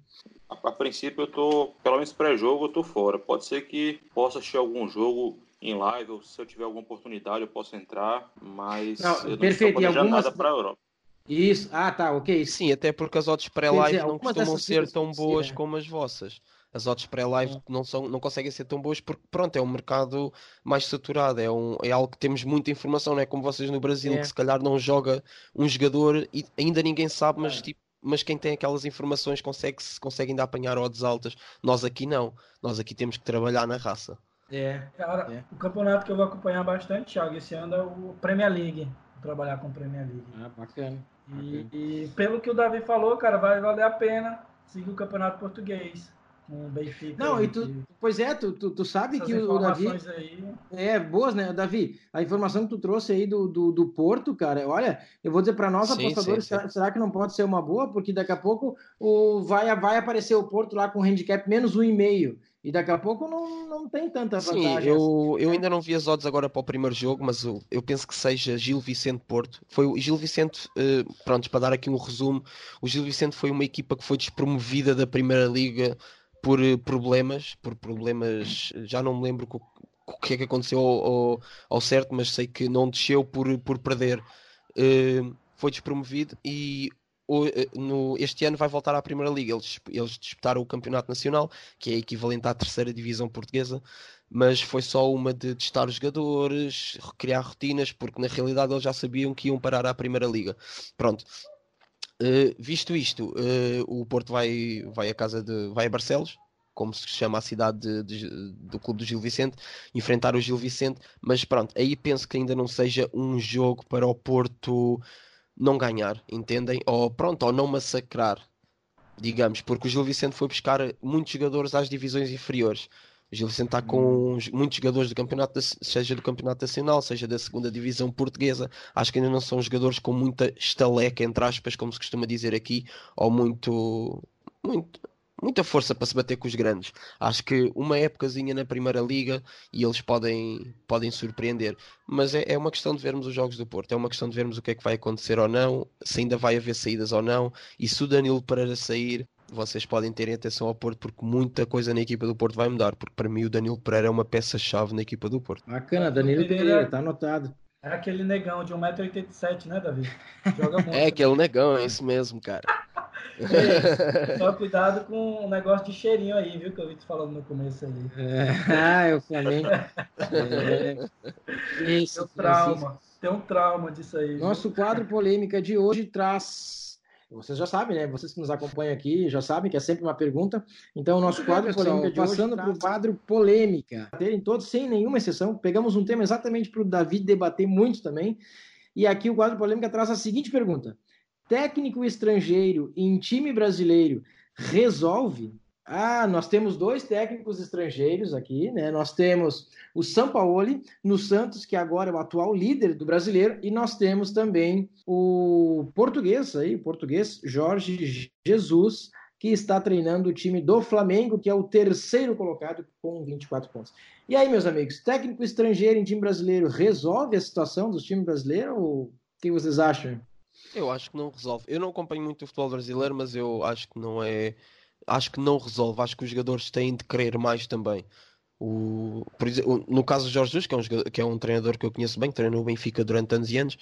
S4: A, a, princípio, eu tô, pelo menos pré-jogo, eu tô fora. Pode ser que possa assistir algum jogo em live, ou se eu tiver alguma oportunidade, eu posso entrar, mas
S1: não,
S4: eu não
S1: perfeito.
S4: estou
S1: algumas...
S4: nada para a Europa.
S1: Isso, ah tá, ok.
S3: Sim, até porque as odds pré-live não costumam ser tão boas como as vossas. As odds pré-live não, são, não conseguem ser tão boas porque, pronto, é um mercado mais saturado, é, um, é algo que temos muita informação, não é como vocês no Brasil, é. que se calhar não joga um jogador e ainda ninguém sabe, mas, é. tipo, mas quem tem aquelas informações consegue, consegue ainda apanhar odds altas. Nós aqui não, nós aqui temos que trabalhar na raça.
S2: É. Cara, é. o campeonato que eu vou acompanhar bastante, Thiago, esse ano é o Premier League. Vou trabalhar com o Premier League.
S1: Ah, bacana.
S2: E, e, pelo que o Davi falou, cara, vai valer a pena seguir o Campeonato Português. Com o Benfica.
S1: Não, e tu, pois é, tu, tu, tu sabe que o Davi. Aí... É, boas, né, Davi? A informação que tu trouxe aí do, do, do Porto, cara, olha, eu vou dizer para nós, sim, apostadores, sim, sim. Será, que não pode ser uma boa? Porque daqui a pouco o, vai, vai aparecer o Porto lá com handicap menos um e meio. E daqui a pouco não, não tem tanta vantagem.
S3: Sim, eu, eu ainda não vi as odds agora para o primeiro jogo, mas eu, eu penso que seja Gil Vicente Porto. Foi o Gil Vicente, uh, pronto, para dar aqui um resumo, o Gil Vicente foi uma equipa que foi despromovida da Primeira Liga por eh, problemas, por problemas, já não me lembro o, o que é que aconteceu ao, ao, certo, mas sei que não desceu por, por perder. Uh, foi despromovido e eh, no, este ano vai voltar à Primeira Liga. Eles, eles disputaram o Campeonato Nacional, que é equivalente à terceira divisão portuguesa, mas foi só uma de testar os jogadores, criar rotinas, porque na realidade eles já sabiam que iam parar à Primeira Liga. Pronto, Uh, visto isto, uh, o Porto vai, vai a casa de. vai a Barcelos, como se chama a cidade de, de, do clube do Gil Vicente, enfrentar o Gil Vicente, mas pronto, aí penso que ainda não seja um jogo para o Porto não ganhar, entendem? Ou pronto, ou não massacrar, digamos, porque o Gil Vicente foi buscar muitos jogadores às divisões inferiores. O Gil Vicente está com hum. muitos jogadores do campeonato, seja do campeonato nacional, seja da segunda divisão portuguesa. Acho que ainda não são jogadores com muita estaleca, entre aspas, como se costuma dizer aqui, ou muito, muito, muita força para se bater com os grandes. Acho que uma épocazinha na Primeira Liga e eles podem, podem surpreender. Mas é, é, uma questão de vermos os jogos do Porto, é uma questão de vermos o que é que vai acontecer ou não, se ainda vai haver saídas ou não, e se o Danilo Pereira sair, vocês podem terem atenção ao Porto porque muita coisa na equipa do Porto vai mudar, porque para mim o Danilo Pereira é uma peça-chave na equipa do Porto.
S1: Bacana, Danilo Pereira, está anotado.
S2: É aquele negão de 1,87m, né, Davi? Joga muito.
S3: é aquele negão, é isso mesmo, cara.
S2: É, só cuidado com o negócio de cheirinho aí, viu? Que eu vi tu falando no começo ali.
S1: É, ah, eu falei. É,
S2: isso, tem um trauma. Tem um trauma disso aí.
S1: Nosso viu? quadro polêmica de hoje traz vocês já sabem, né? Vocês que nos acompanham aqui já sabem que é sempre uma pergunta. Então, o nosso quadro polêmica de passando para o quadro polêmica. Terem todos, sem nenhuma exceção. Pegamos um tema exatamente para o David debater muito também. E aqui o quadro polêmica traz a seguinte pergunta: técnico estrangeiro em time brasileiro resolve? Ah, nós temos dois técnicos estrangeiros aqui, né? Nós temos o Sampaoli no Santos, que agora é o atual líder do brasileiro, e nós temos também o português aí, o português Jorge Jesus, que está treinando o time do Flamengo, que é o terceiro colocado com 24 pontos. E aí, meus amigos, técnico estrangeiro em time brasileiro resolve a situação dos times brasileiros? Ou o que vocês acham?
S3: Eu acho que não resolve. Eu não acompanho muito o futebol brasileiro, mas eu acho que não é acho que não resolve. Acho que os jogadores têm de querer mais também. O, exemplo, no caso do Jorge Jesus, que é, um jogador, que é um treinador que eu conheço bem, que treinou o Benfica durante anos e anos,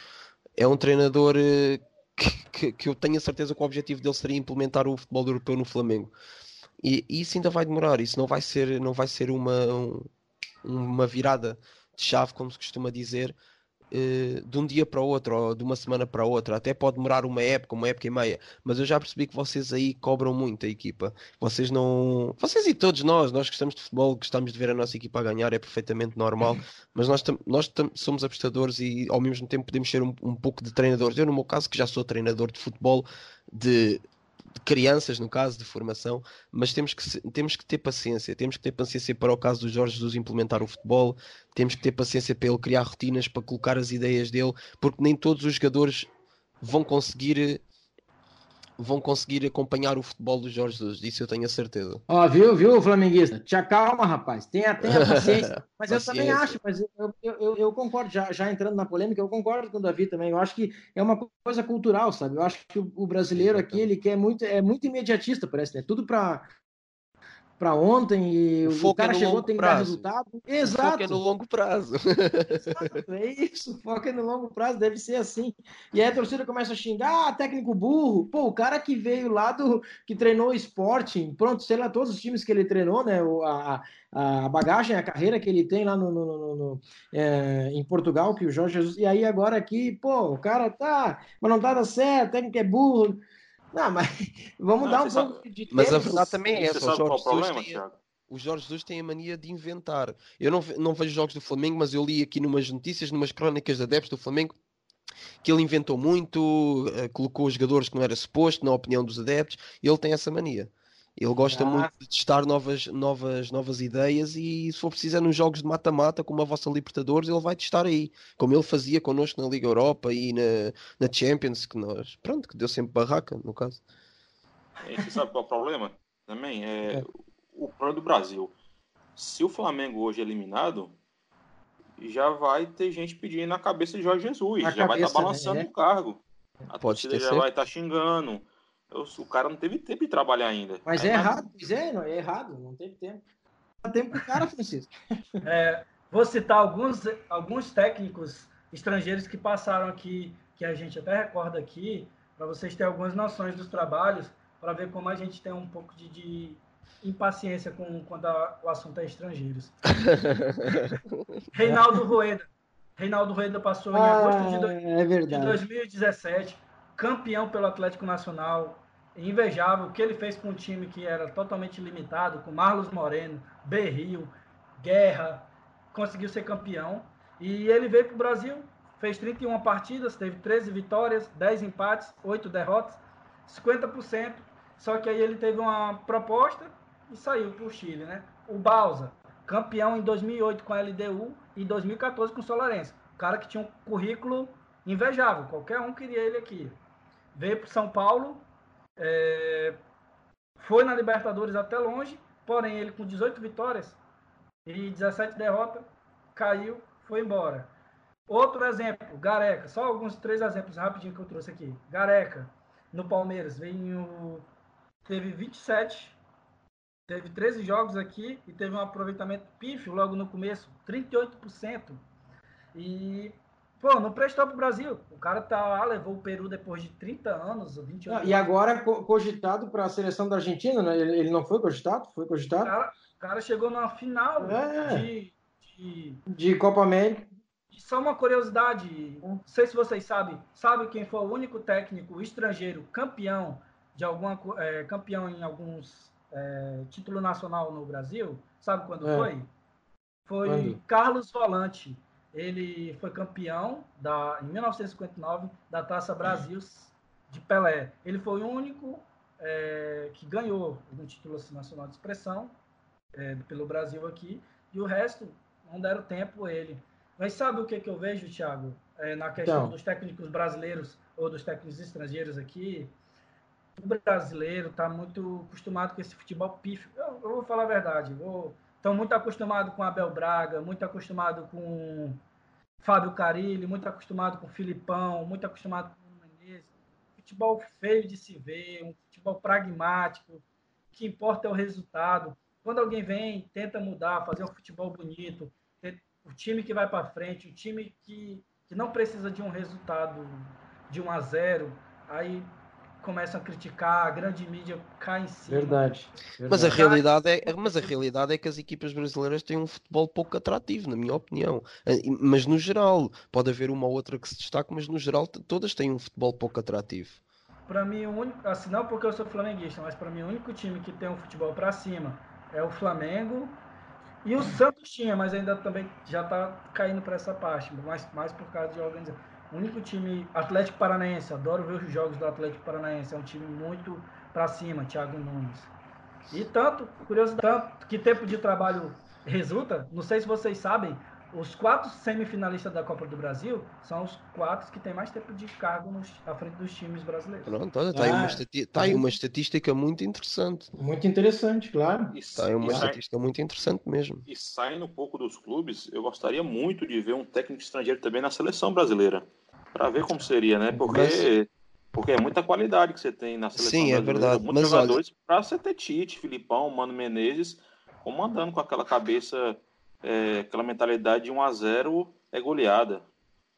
S3: é um treinador eh, que, que, que, eu tenho a certeza que o objetivo dele seria implementar o futebol europeu no Flamengo. E, e isso ainda vai demorar, isso não vai ser, não vai ser uma, um, uma virada de chave, como se costuma dizer, de um dia para o outro, ou de uma semana para outra, até pode demorar uma época, uma época e meia, mas eu já percebi que vocês aí cobram muito a equipa. Vocês não. Vocês e todos nós, nós gostamos de futebol, gostamos de ver a nossa equipa a ganhar, é perfeitamente normal, mas nós, nós somos apostadores e ao mesmo tempo podemos ser um, um pouco de treinadores. Eu, no meu caso, que já sou treinador de futebol de de crianças, no caso, de formação, mas temos que, temos que ter paciência. Temos que ter paciência para o caso do Jorge Jesus implementar o futebol, temos que ter paciência para ele criar rotinas, para colocar as ideias dele, porque nem todos os jogadores vão conseguir vão conseguir acompanhar o futebol do Jorge Jesus, disso eu tenho a certeza.
S1: Ó, viu, viu, flamenguista? Te acalma, rapaz, tenha, tenha paciência. Mas paciência. eu também acho, mas eu, eu, eu, eu, concordo, já, já entrando na polêmica, eu concordo com o Davi também. Eu acho que é uma coisa cultural, sabe? Eu acho que o, o brasileiro aqui, ele quer muito, é muito imediatista, parece, né? Tudo para para ontem e o, o cara é chegou, tem que dar resultado.
S3: Exato. O foco é no longo prazo.
S1: Exato, é isso, o foco é no longo prazo, deve ser assim. E aí a torcida começa a xingar, ah, técnico burro. Pô, o cara que veio lá do. que treinou o Sporting, pronto, sei lá, todos os times que ele treinou, né? A, a bagagem, a carreira que ele tem lá no, no, no, no é, em Portugal, que o Jorge Jesus. E aí agora aqui, pô, o cara tá, mas não tá dando certo, técnico é burro. Não, mas vamos não, dar um pouco sabe...
S3: de tempo. Mas a verdade também é essa. O Jorge, problema, tem, o Jorge Jesus tem a mania de inventar. Eu não, não vejo jogos do Flamengo, mas eu li aqui numas notícias, numas crónicas de adeptos do Flamengo, que ele inventou muito, uh, colocou os jogadores que não era suposto, na opinião dos adeptos, e ele tem essa mania. Ele gosta ah. muito de testar novas, novas, novas ideias e se for preciso é nos jogos de mata-mata, como a vossa Libertadores, ele vai testar aí. Como ele fazia connosco na Liga Europa e na, na Champions, que nós, pronto, que deu sempre barraca, no caso.
S4: E você sabe qual é o problema? Também é, é. o problema do Brasil. Se o Flamengo hoje é eliminado, já vai ter gente pedindo na cabeça de Jorge Jesus, a já cabeça, vai estar tá balançando né? o cargo. A Pode torcida já vai estar tá xingando o cara não teve tempo de trabalhar ainda.
S1: Mas é errado, pois é, não, é errado, não teve tempo. Não tempo pro cara, Francisco.
S2: É, vou citar alguns, alguns técnicos estrangeiros que passaram aqui, que a gente até recorda aqui, para vocês terem algumas noções dos trabalhos, para ver como a gente tem um pouco de, de impaciência com, quando a, o assunto é estrangeiros. Reinaldo Rueda. Reinaldo Rueda passou em ah, agosto de, do, é de 2017, campeão pelo Atlético Nacional, invejável o que ele fez com um time que era totalmente limitado, com Marlos Moreno, Berril, Guerra, conseguiu ser campeão. E ele veio para o Brasil, fez 31 partidas, teve 13 vitórias, 10 empates, 8 derrotas, 50%. Só que aí ele teve uma proposta e saiu para o Chile, né? O Balsa, campeão em 2008 com a LDU e 2014 com o Solarense. Cara que tinha um currículo invejável, qualquer um queria ele aqui. Veio para São Paulo, é, foi na Libertadores até longe, porém ele com 18 vitórias e 17 derrotas, caiu, foi embora. Outro exemplo, Gareca, só alguns três exemplos rapidinho que eu trouxe aqui. Gareca, no Palmeiras, veio, teve 27, teve 13 jogos aqui e teve um aproveitamento pífio logo no começo, 38%. E Pô, não prestou pro Brasil. O cara tá lá, levou o Peru depois de 30 anos, 28 anos.
S1: E agora cogitado para a seleção da Argentina, né? Ele não foi cogitado? Foi cogitado? O
S2: cara, o cara chegou na final é. de,
S1: de, de. Copa América.
S2: Só uma curiosidade, não sei se vocês sabem, sabe quem foi o único técnico estrangeiro campeão de alguma é, campeão em alguns é, título nacional no Brasil? Sabe quando é. foi? Foi quando? Carlos Volante ele foi campeão da, em 1959 da Taça Brasil de Pelé. Ele foi o único é, que ganhou um título assim, nacional de expressão é, pelo Brasil aqui, e o resto não deram tempo a ele. Mas sabe o que, que eu vejo, Thiago, é, na questão então. dos técnicos brasileiros ou dos técnicos estrangeiros aqui? O brasileiro está muito acostumado com esse futebol pífio. Eu, eu vou falar a verdade, vou Estão muito acostumados com Abel Braga, muito acostumado com Fábio Carilli, muito acostumado com Filipão, muito acostumado com o Menezes. Futebol feio de se ver, um futebol pragmático. Que importa é o resultado. Quando alguém vem, tenta mudar, fazer um futebol bonito, o time que vai para frente, o time que, que não precisa de um resultado de 1 a 0, aí começam a criticar, a grande mídia cai em cima.
S1: Verdade.
S3: verdade. Mas, a realidade é, mas a realidade é que as equipas brasileiras têm um futebol pouco atrativo, na minha opinião. Eh, mas no geral, pode haver uma ou outra que se destaque, mas no geral todas têm um futebol pouco atrativo.
S2: Para mim, o único, assim, não porque eu sou flamenguista, mas para mim o único time que tem um futebol para cima é o Flamengo. E o Santos tinha, mas ainda também já está caindo para essa parte, mais, mais por causa de organização. O único time Atlético Paranaense, adoro ver os jogos do Atlético Paranaense, é um time muito para cima, Thiago Nunes. E tanto, curiosidade, tanto que tempo de trabalho resulta, não sei se vocês sabem, os quatro semifinalistas da Copa do Brasil são os quatro que têm mais tempo de cargo nos, à frente dos times brasileiros.
S3: Pronto, está aí, ah, uma, tá aí uma estatística muito interessante.
S1: Muito interessante, claro.
S3: Está aí uma estatística muito interessante mesmo.
S4: E saindo um pouco dos clubes, eu gostaria muito de ver um técnico estrangeiro também na seleção brasileira para ver como seria, né? Porque, Mas... porque é muita qualidade que você tem na seleção
S3: Sim, é verdade.
S4: Muitos Mas jogadores olha... para você ter Tite, Filipão, Mano Menezes, comandando com aquela cabeça, é, aquela mentalidade de 1 a 0 é goleada.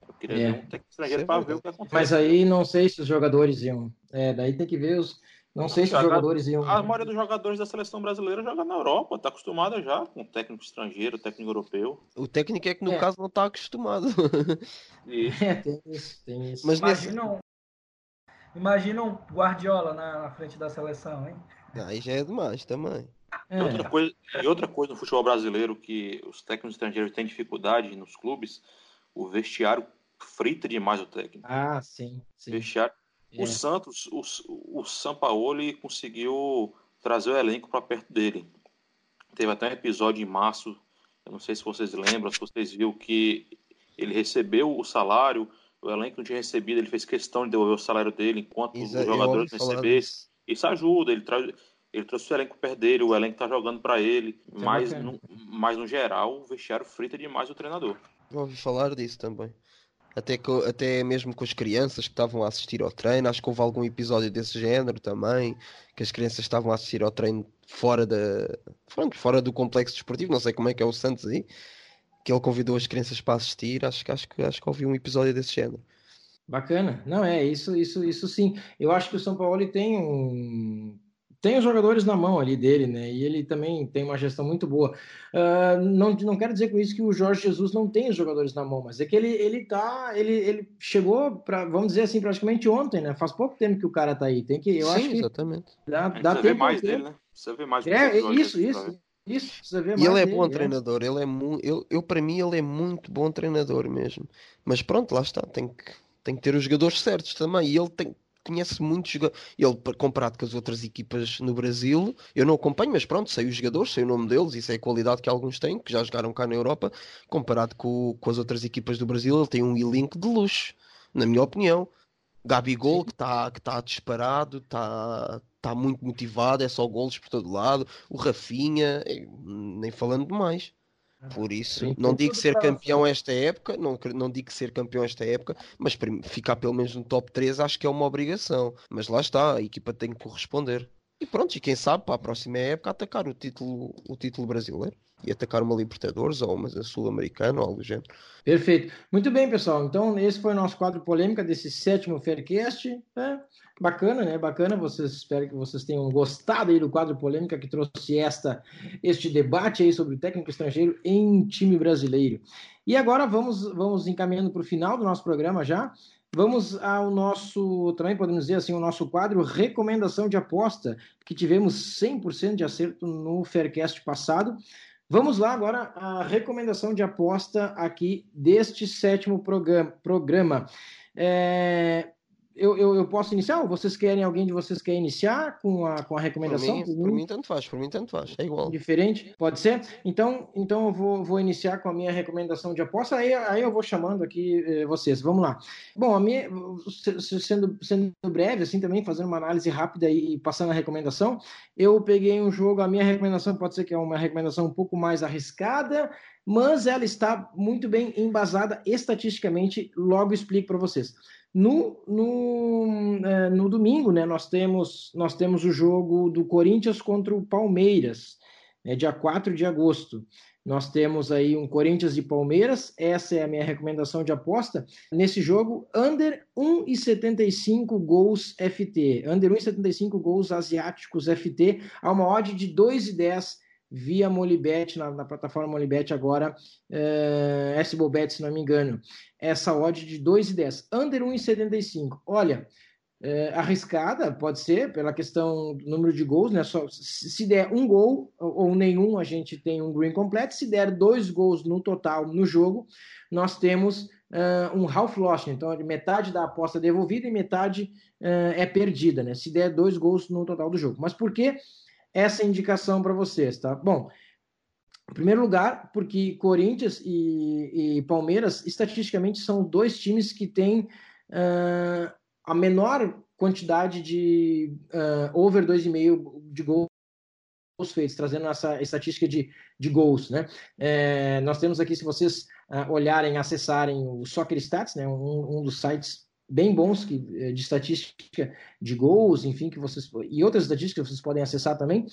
S4: Eu queria é. ver um técnico estrangeiro é para ver o que acontece.
S1: Mas aí não sei se os jogadores iam. É, daí tem que ver os. Não sei se os jogadores iam.
S4: A maioria dos jogadores da seleção brasileira joga na Europa, está acostumada já com técnico estrangeiro, técnico europeu.
S3: O técnico é que no é. caso não está acostumado.
S1: É, tem isso, tem isso.
S2: Mas imagina, nesse... um, imagina um Guardiola na, na, frente da seleção, hein?
S3: Aí já é demais também.
S4: É. E, outra coisa, e outra coisa no futebol brasileiro que os técnicos estrangeiros têm dificuldade nos clubes, o vestiário frita demais o técnico.
S1: Ah, sim. sim.
S4: Vestiário o é. Santos, o, o Sampaoli conseguiu trazer o elenco para perto dele. Teve até um episódio em março, eu não sei se vocês lembram, se vocês viram que ele recebeu o salário, o elenco não tinha recebido, ele fez questão de devolver o salário dele enquanto os jogadores recebessem. Isso ajuda, ele traz ele trouxe o elenco perto dele, o elenco tá jogando para ele, é mas, no, mas no geral o vestiário frita demais o treinador.
S3: Eu ouvi falar disso também. Até, que, até mesmo com as crianças que estavam a assistir ao treino, acho que houve algum episódio desse género também, que as crianças estavam a assistir ao treino fora, da, fora do complexo desportivo, não sei como é que é o Santos aí, que ele convidou as crianças para assistir, acho, acho, acho que ouvi um episódio desse género.
S1: Bacana. Não, é, isso, isso, isso sim. Eu acho que o São Paulo tem um tem os jogadores na mão ali dele, né? E ele também tem uma gestão muito boa. Uh, não, não quero dizer com isso que o Jorge Jesus não tem os jogadores na mão, mas é que ele, ele tá. Ele, ele chegou para, vamos dizer assim, praticamente ontem, né? Faz pouco tempo que o cara tá aí. Tem que. Eu
S3: Sim,
S1: acho que
S3: exatamente.
S1: Dá, dá
S4: você
S1: tempo
S4: vê mais dele, né? Você vê mais
S1: É, isso, isso. Isso, você vê mais
S3: e ele é
S1: dele,
S3: bom treinador, ele é muito, eu, eu para mim ele é muito bom treinador mesmo. Mas pronto, lá está, tem que, tem que ter os jogadores certos também. E ele tem, conhece muitos jogadores. Ele, comparado com as outras equipas no Brasil, eu não acompanho, mas pronto, sei os jogadores, sei o nome deles e sei a qualidade que alguns têm, que já jogaram cá na Europa. Comparado com, com as outras equipas do Brasil, ele tem um elenco de luxo, na minha opinião. Gabigol, que está que tá disparado, está tá muito motivado, é só golos por todo lado. O Rafinha, é, nem falando demais. Por isso, não digo ser campeão esta época, não, não digo ser campeão esta época, mas ficar pelo menos no top 3 acho que é uma obrigação. Mas lá está, a equipa tem que corresponder. E pronto, e quem sabe para a próxima época atacar o título, o título brasileiro e atacar uma Libertadores ou uma Sul-Americana ou algo do género.
S1: Perfeito. Muito bem, pessoal. Então, esse foi o nosso quadro polêmica desse sétimo Faircast. É, bacana, né? Bacana. Vocês espero que vocês tenham gostado aí do quadro polêmica que trouxe esta, este debate aí sobre o técnico estrangeiro em time brasileiro. E agora vamos, vamos encaminhando para o final do nosso programa já. Vamos ao nosso, também podemos dizer assim, o nosso quadro recomendação de aposta, que tivemos 100% de acerto no Faircast passado. Vamos lá agora a recomendação de aposta aqui deste sétimo programa. É, eu, eu, eu, posso iniciar? Ou vocês querem, alguém de vocês quer iniciar com a, com a recomendação?
S3: Por mim, por mim, tanto faz, por mim tanto faz, é igual.
S1: Diferente? Pode ser? Então, então eu vou, vou iniciar com a minha recomendação de aposta, aí, aí eu vou chamando aqui eh, vocês, vamos lá. Bom, a minha, sendo, sendo breve, assim também, fazendo uma análise rápida e passando a recomendação, eu peguei um jogo, a minha recomendação pode ser que é uma recomendação um pouco mais arriscada, mas ela está muito bem embasada estatisticamente, logo explico para vocês. No, no, é, no domingo, né, nós temos, nós temos o jogo do Corinthians contra o Palmeiras, né, dia 4 de agosto. Nós temos aí um Corinthians e Palmeiras, essa é a minha recomendação de aposta. Nesse jogo, under 1,75 gols FT, under 1,75 gols asiáticos FT, a uma odd de 2,10 via Molibet, na, na plataforma Molibet agora, é, SBobet, se não me engano. Essa odd de 2,10, under 1,75. Olha, é, arriscada, pode ser, pela questão do número de gols, né? Só, se der um gol ou, nenhum, a gente tem um green completo. Se der dois gols no total no jogo, nós temos uh, um half loss, então metade da aposta devolvida e metade uh, é perdida, né? Se der dois gols no total do jogo. Mas por que essa indicação para vocês, tá? Bom, em primeiro lugar, porque Corinthians e, e Palmeiras, estatisticamente, são dois times que têm uh, a menor quantidade de uh, over 2,5 de gols feitos, trazendo essa estatística de, de gols, né? É, nós temos aqui, se vocês uh, olharem, acessarem o Soccer Stats, né, um, um dos sites bem bons que, eh, de estatística de gols, enfim, que vocês e outras estatísticas que vocês podem acessar também.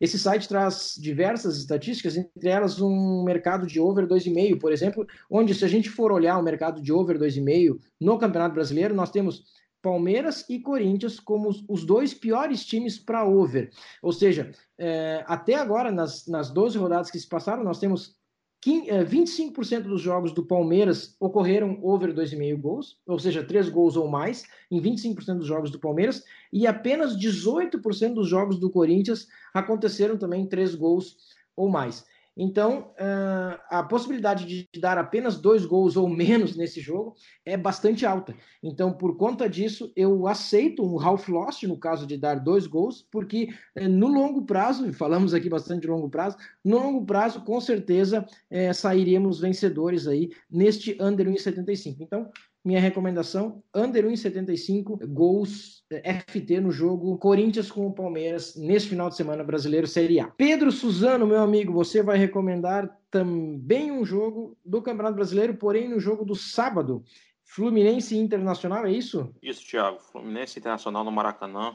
S1: Esse site traz diversas estatísticas, entre elas um mercado de over 2,5, por exemplo, onde se a gente for olhar o mercado de over 2,5 no Campeonato Brasileiro, nós temos Palmeiras e Corinthians como os dois piores times para over. Ou seja, é, até agora, nas, nas 12 rodadas que se passaram, nós temos 25% é, dos jogos do Palmeiras ocorreram over 2,5 gols, ou seja, 3 gols ou mais, em 25% dos jogos do Palmeiras, e apenas 18% dos jogos do Corinthians aconteceram também 3 gols ou mais. Então, uh, a possibilidade de dar apenas dois gols ou menos nesse jogo é bastante alta. Então, por conta disso, eu aceito um half loss no caso de dar dois gols, porque uh, no longo prazo, falamos aqui bastante de longo prazo, no longo prazo, com certeza, uh, sairíamos vencedores aí neste under 1,75. Então, minha recomendação, under 1,75 gols eh, FT no jogo Corinthians com o Palmeiras neste final de semana brasileiro Série A. Pedro Suzano, meu amigo, você vai recomendar também um jogo do Campeonato Brasileiro, porém no jogo do sábado. Fluminense Internacional, é isso?
S4: Isso, Thiago. Fluminense Internacional no Maracanã.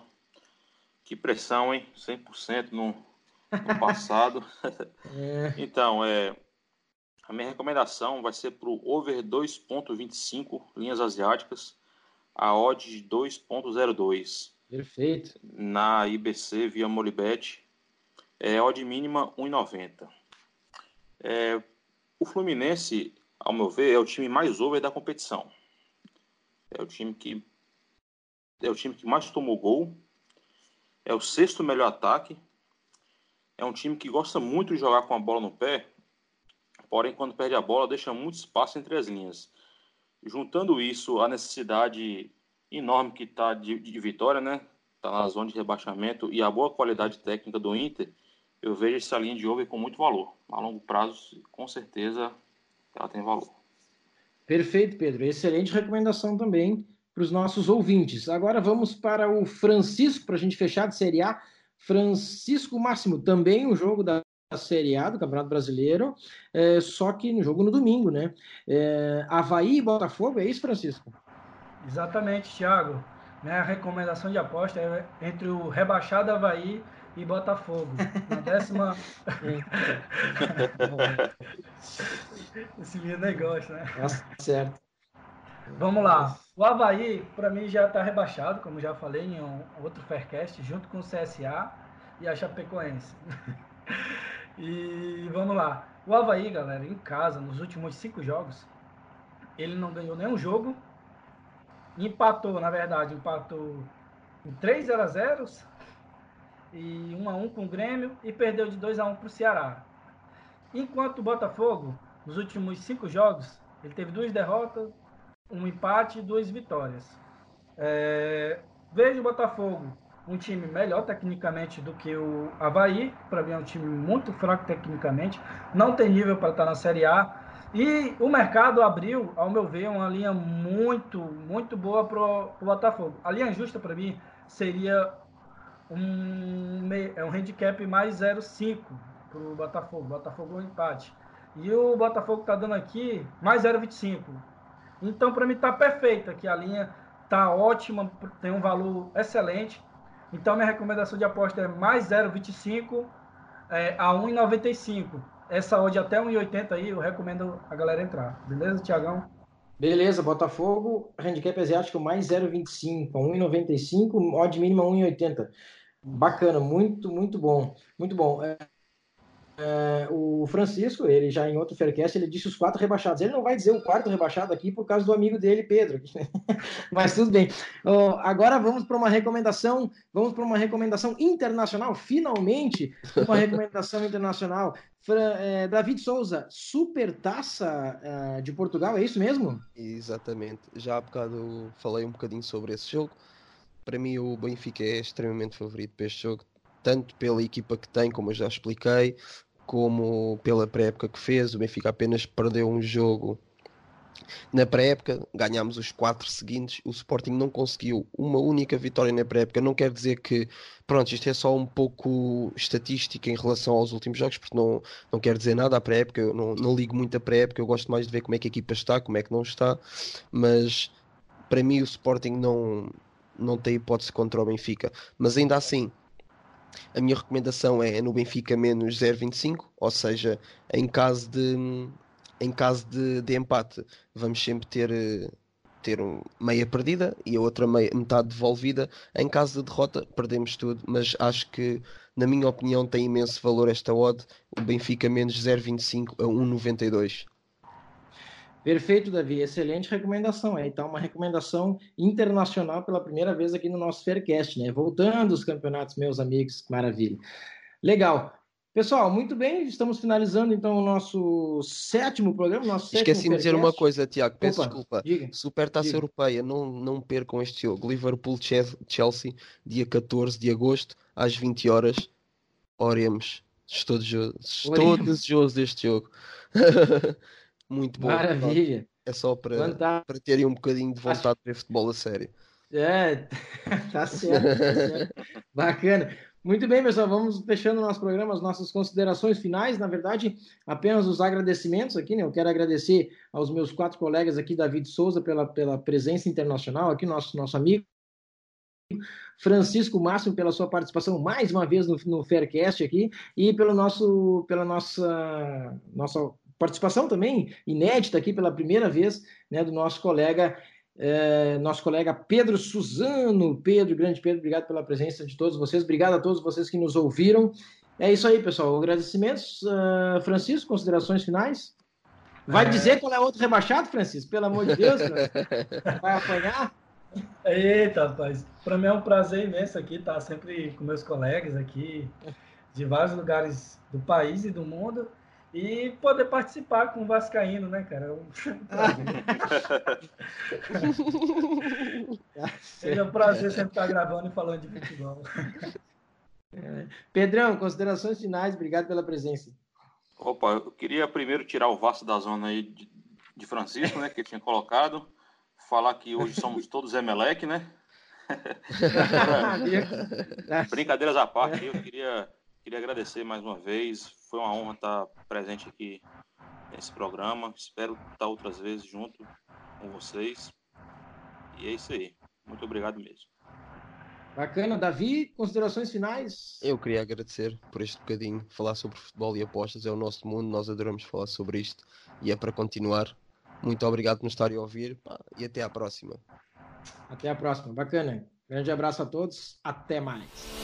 S4: Que pressão, hein? 100% no, no passado. é. Então, é, a minha recomendação vai ser para o over 2.25 linhas asiáticas, a odd de 2.02.
S1: Perfeito.
S4: Na IBC via Molibet, é odd mínima 1,90. É, o Fluminense, ao meu ver, é o time mais over da competição. É o time que é o time que mais tomou gol. É o sexto melhor ataque. É um time que gosta muito de jogar com a bola no pé porém, quando perde a bola, deixa muito espaço entre as linhas. Juntando isso à necessidade enorme que está de, de, vitória, né? Está na zona de rebaixamento e a boa qualidade técnica do Inter, eu vejo essa linha de over com muito valor. A longo prazo, com certeza, ela tem valor.
S1: Perfeito, Pedro. Excelente recomendação também para os nossos ouvintes. Agora vamos para o Francisco, para a gente fechar de Série A. Francisco Máximo, também um jogo da Série A do Campeonato Brasileiro, é, só que no jogo no domingo, né? É, Havaí e Botafogo, é isso, Francisco?
S2: Exatamente, Thiago. Minha recomendação de aposta é entre o rebaixado Havaí e Botafogo. Na décima. Esse menino negócio, né?
S1: Nossa, certo.
S2: Vamos lá. O Havaí, para mim, já está rebaixado, como já falei em um outro Faircast, junto com o CSA e a Chapecoense. E vamos lá. O Havaí, galera, em casa, nos últimos cinco jogos, ele não ganhou nenhum jogo. Empatou, na verdade, empatou em 3 0 a 0 e 1 a 1 com o Grêmio e perdeu de 2 a 1 para o Ceará. Enquanto o Botafogo, nos últimos cinco jogos, ele teve duas derrotas, um empate e duas vitórias. É... Vejo o Botafogo um time melhor tecnicamente do que o Havaí. Para mim é um time muito fraco tecnicamente, não tem nível para estar na Série A. E o mercado abriu, ao meu ver, uma linha muito, muito boa para o Botafogo. A linha justa para mim seria um, é um handicap mais 0,5 para o Botafogo. Botafogo é um empate. E o Botafogo está dando aqui mais 0,25. Então, para mim, está perfeito aqui. A linha está ótima, tem um valor excelente. Então, minha recomendação de aposta é mais 0,25 é, a 1,95. Essa odd até 1,80 aí, eu recomendo a galera entrar. Beleza, Tiagão?
S1: Beleza, Botafogo, handicap asiático mais 0,25 a 1,95, odd mínima 1,80. Bacana, muito, muito bom. Muito bom. É, é, o Francisco, ele já em outro Faircast, ele disse os quatro rebaixados. Ele não vai dizer o quarto rebaixado aqui por causa do amigo dele, Pedro. Mas tudo bem. Agora vamos para uma recomendação, vamos para uma recomendação internacional. Finalmente, uma recomendação internacional. Fra, é, David Souza, super taça uh, de Portugal, é isso mesmo?
S3: Exatamente. Já há bocado falei um bocadinho sobre esse jogo. Para mim, o Benfica é extremamente favorito para este jogo tanto pela equipa que tem, como eu já expliquei, como pela pré-época que fez. O Benfica apenas perdeu um jogo na pré-época, ganhámos os quatro seguintes. O Sporting não conseguiu uma única vitória na pré-época. Não quer dizer que, pronto, isto é só um pouco estatística em relação aos últimos jogos, porque não, não quer dizer nada à pré-época. Eu não, não ligo muito a pré-época, eu gosto mais de ver como é que a equipa está, como é que não está. Mas para mim, o Sporting não, não tem hipótese contra o Benfica. Mas ainda assim a minha recomendação é no Benfica menos 0,25, ou seja, em caso de, em caso de, de empate, vamos sempre ter, ter meia perdida e a outra meia, metade devolvida. Em caso de derrota, perdemos tudo, mas acho que, na minha opinião, tem imenso valor esta odd. O Benfica menos 0,25 a 1,92.
S1: Perfeito, Davi. Excelente recomendação. É, então, uma recomendação internacional pela primeira vez aqui no nosso Faircast, né? Voltando os campeonatos, meus amigos, maravilha. Legal. Pessoal, muito bem, estamos finalizando então o nosso sétimo programa. Nosso
S3: Esqueci
S1: de
S3: dizer uma coisa, Tiago, peço
S1: Opa,
S3: desculpa.
S1: Diga.
S3: Supertaça
S1: diga.
S3: Europeia, não, não percam este jogo. Liverpool-Chelsea, dia 14 de agosto, às 20 horas. Oremos. Estou desejoso, estou desejoso deste jogo. Muito bom.
S1: Maravilha.
S3: É só para,
S1: Fantástico.
S3: para terem um bocadinho de vontade de ver futebol a sério.
S1: É, tá certo, tá certo. Bacana. Muito bem, pessoal, vamos fechando o nosso programa, as nossas considerações finais. Na verdade, apenas os agradecimentos aqui, né? Eu quero agradecer aos meus quatro colegas aqui, David Souza, pela, pela presença internacional, aqui, nosso, nosso amigo. Francisco Máximo pela sua participação mais uma vez no, no Faircast aqui e pelo nosso, pela nossa, nossa participação também inédita aqui pela primeira vez né, do nosso colega é, nosso colega Pedro Suzano. Pedro, grande Pedro, obrigado pela presença de todos vocês, obrigado a todos vocês que nos ouviram. É isso aí, pessoal. Agradecimentos. Uh, Francisco, considerações finais? Vai é... dizer qual é outro rebaixado, Francisco? Pelo amor de Deus, vai apanhar?
S2: Eita, rapaz. Para mim é um prazer imenso aqui estar sempre com meus colegas aqui de vários lugares do país e do mundo e poder participar com o Vascaíno, né, cara? É um prazer. é um prazer sempre estar gravando e falando de futebol.
S1: É. Pedrão, considerações finais, obrigado pela presença.
S4: Opa, eu queria primeiro tirar o Vasco da zona aí de, de Francisco, né, que ele tinha colocado, falar que hoje somos todos Emelec, né? Brincadeiras à parte, eu queria, queria agradecer mais uma vez, foi uma honra estar presente aqui nesse programa. Espero estar outras vezes junto com vocês. E é isso aí. Muito obrigado mesmo.
S1: Bacana. Davi, considerações finais?
S3: Eu queria agradecer por este bocadinho. Falar sobre futebol e apostas é o nosso mundo. Nós adoramos falar sobre isto e é para continuar. Muito obrigado por nos estarem a ouvir e até à próxima.
S1: Até a próxima. Bacana. Grande abraço a todos. Até mais.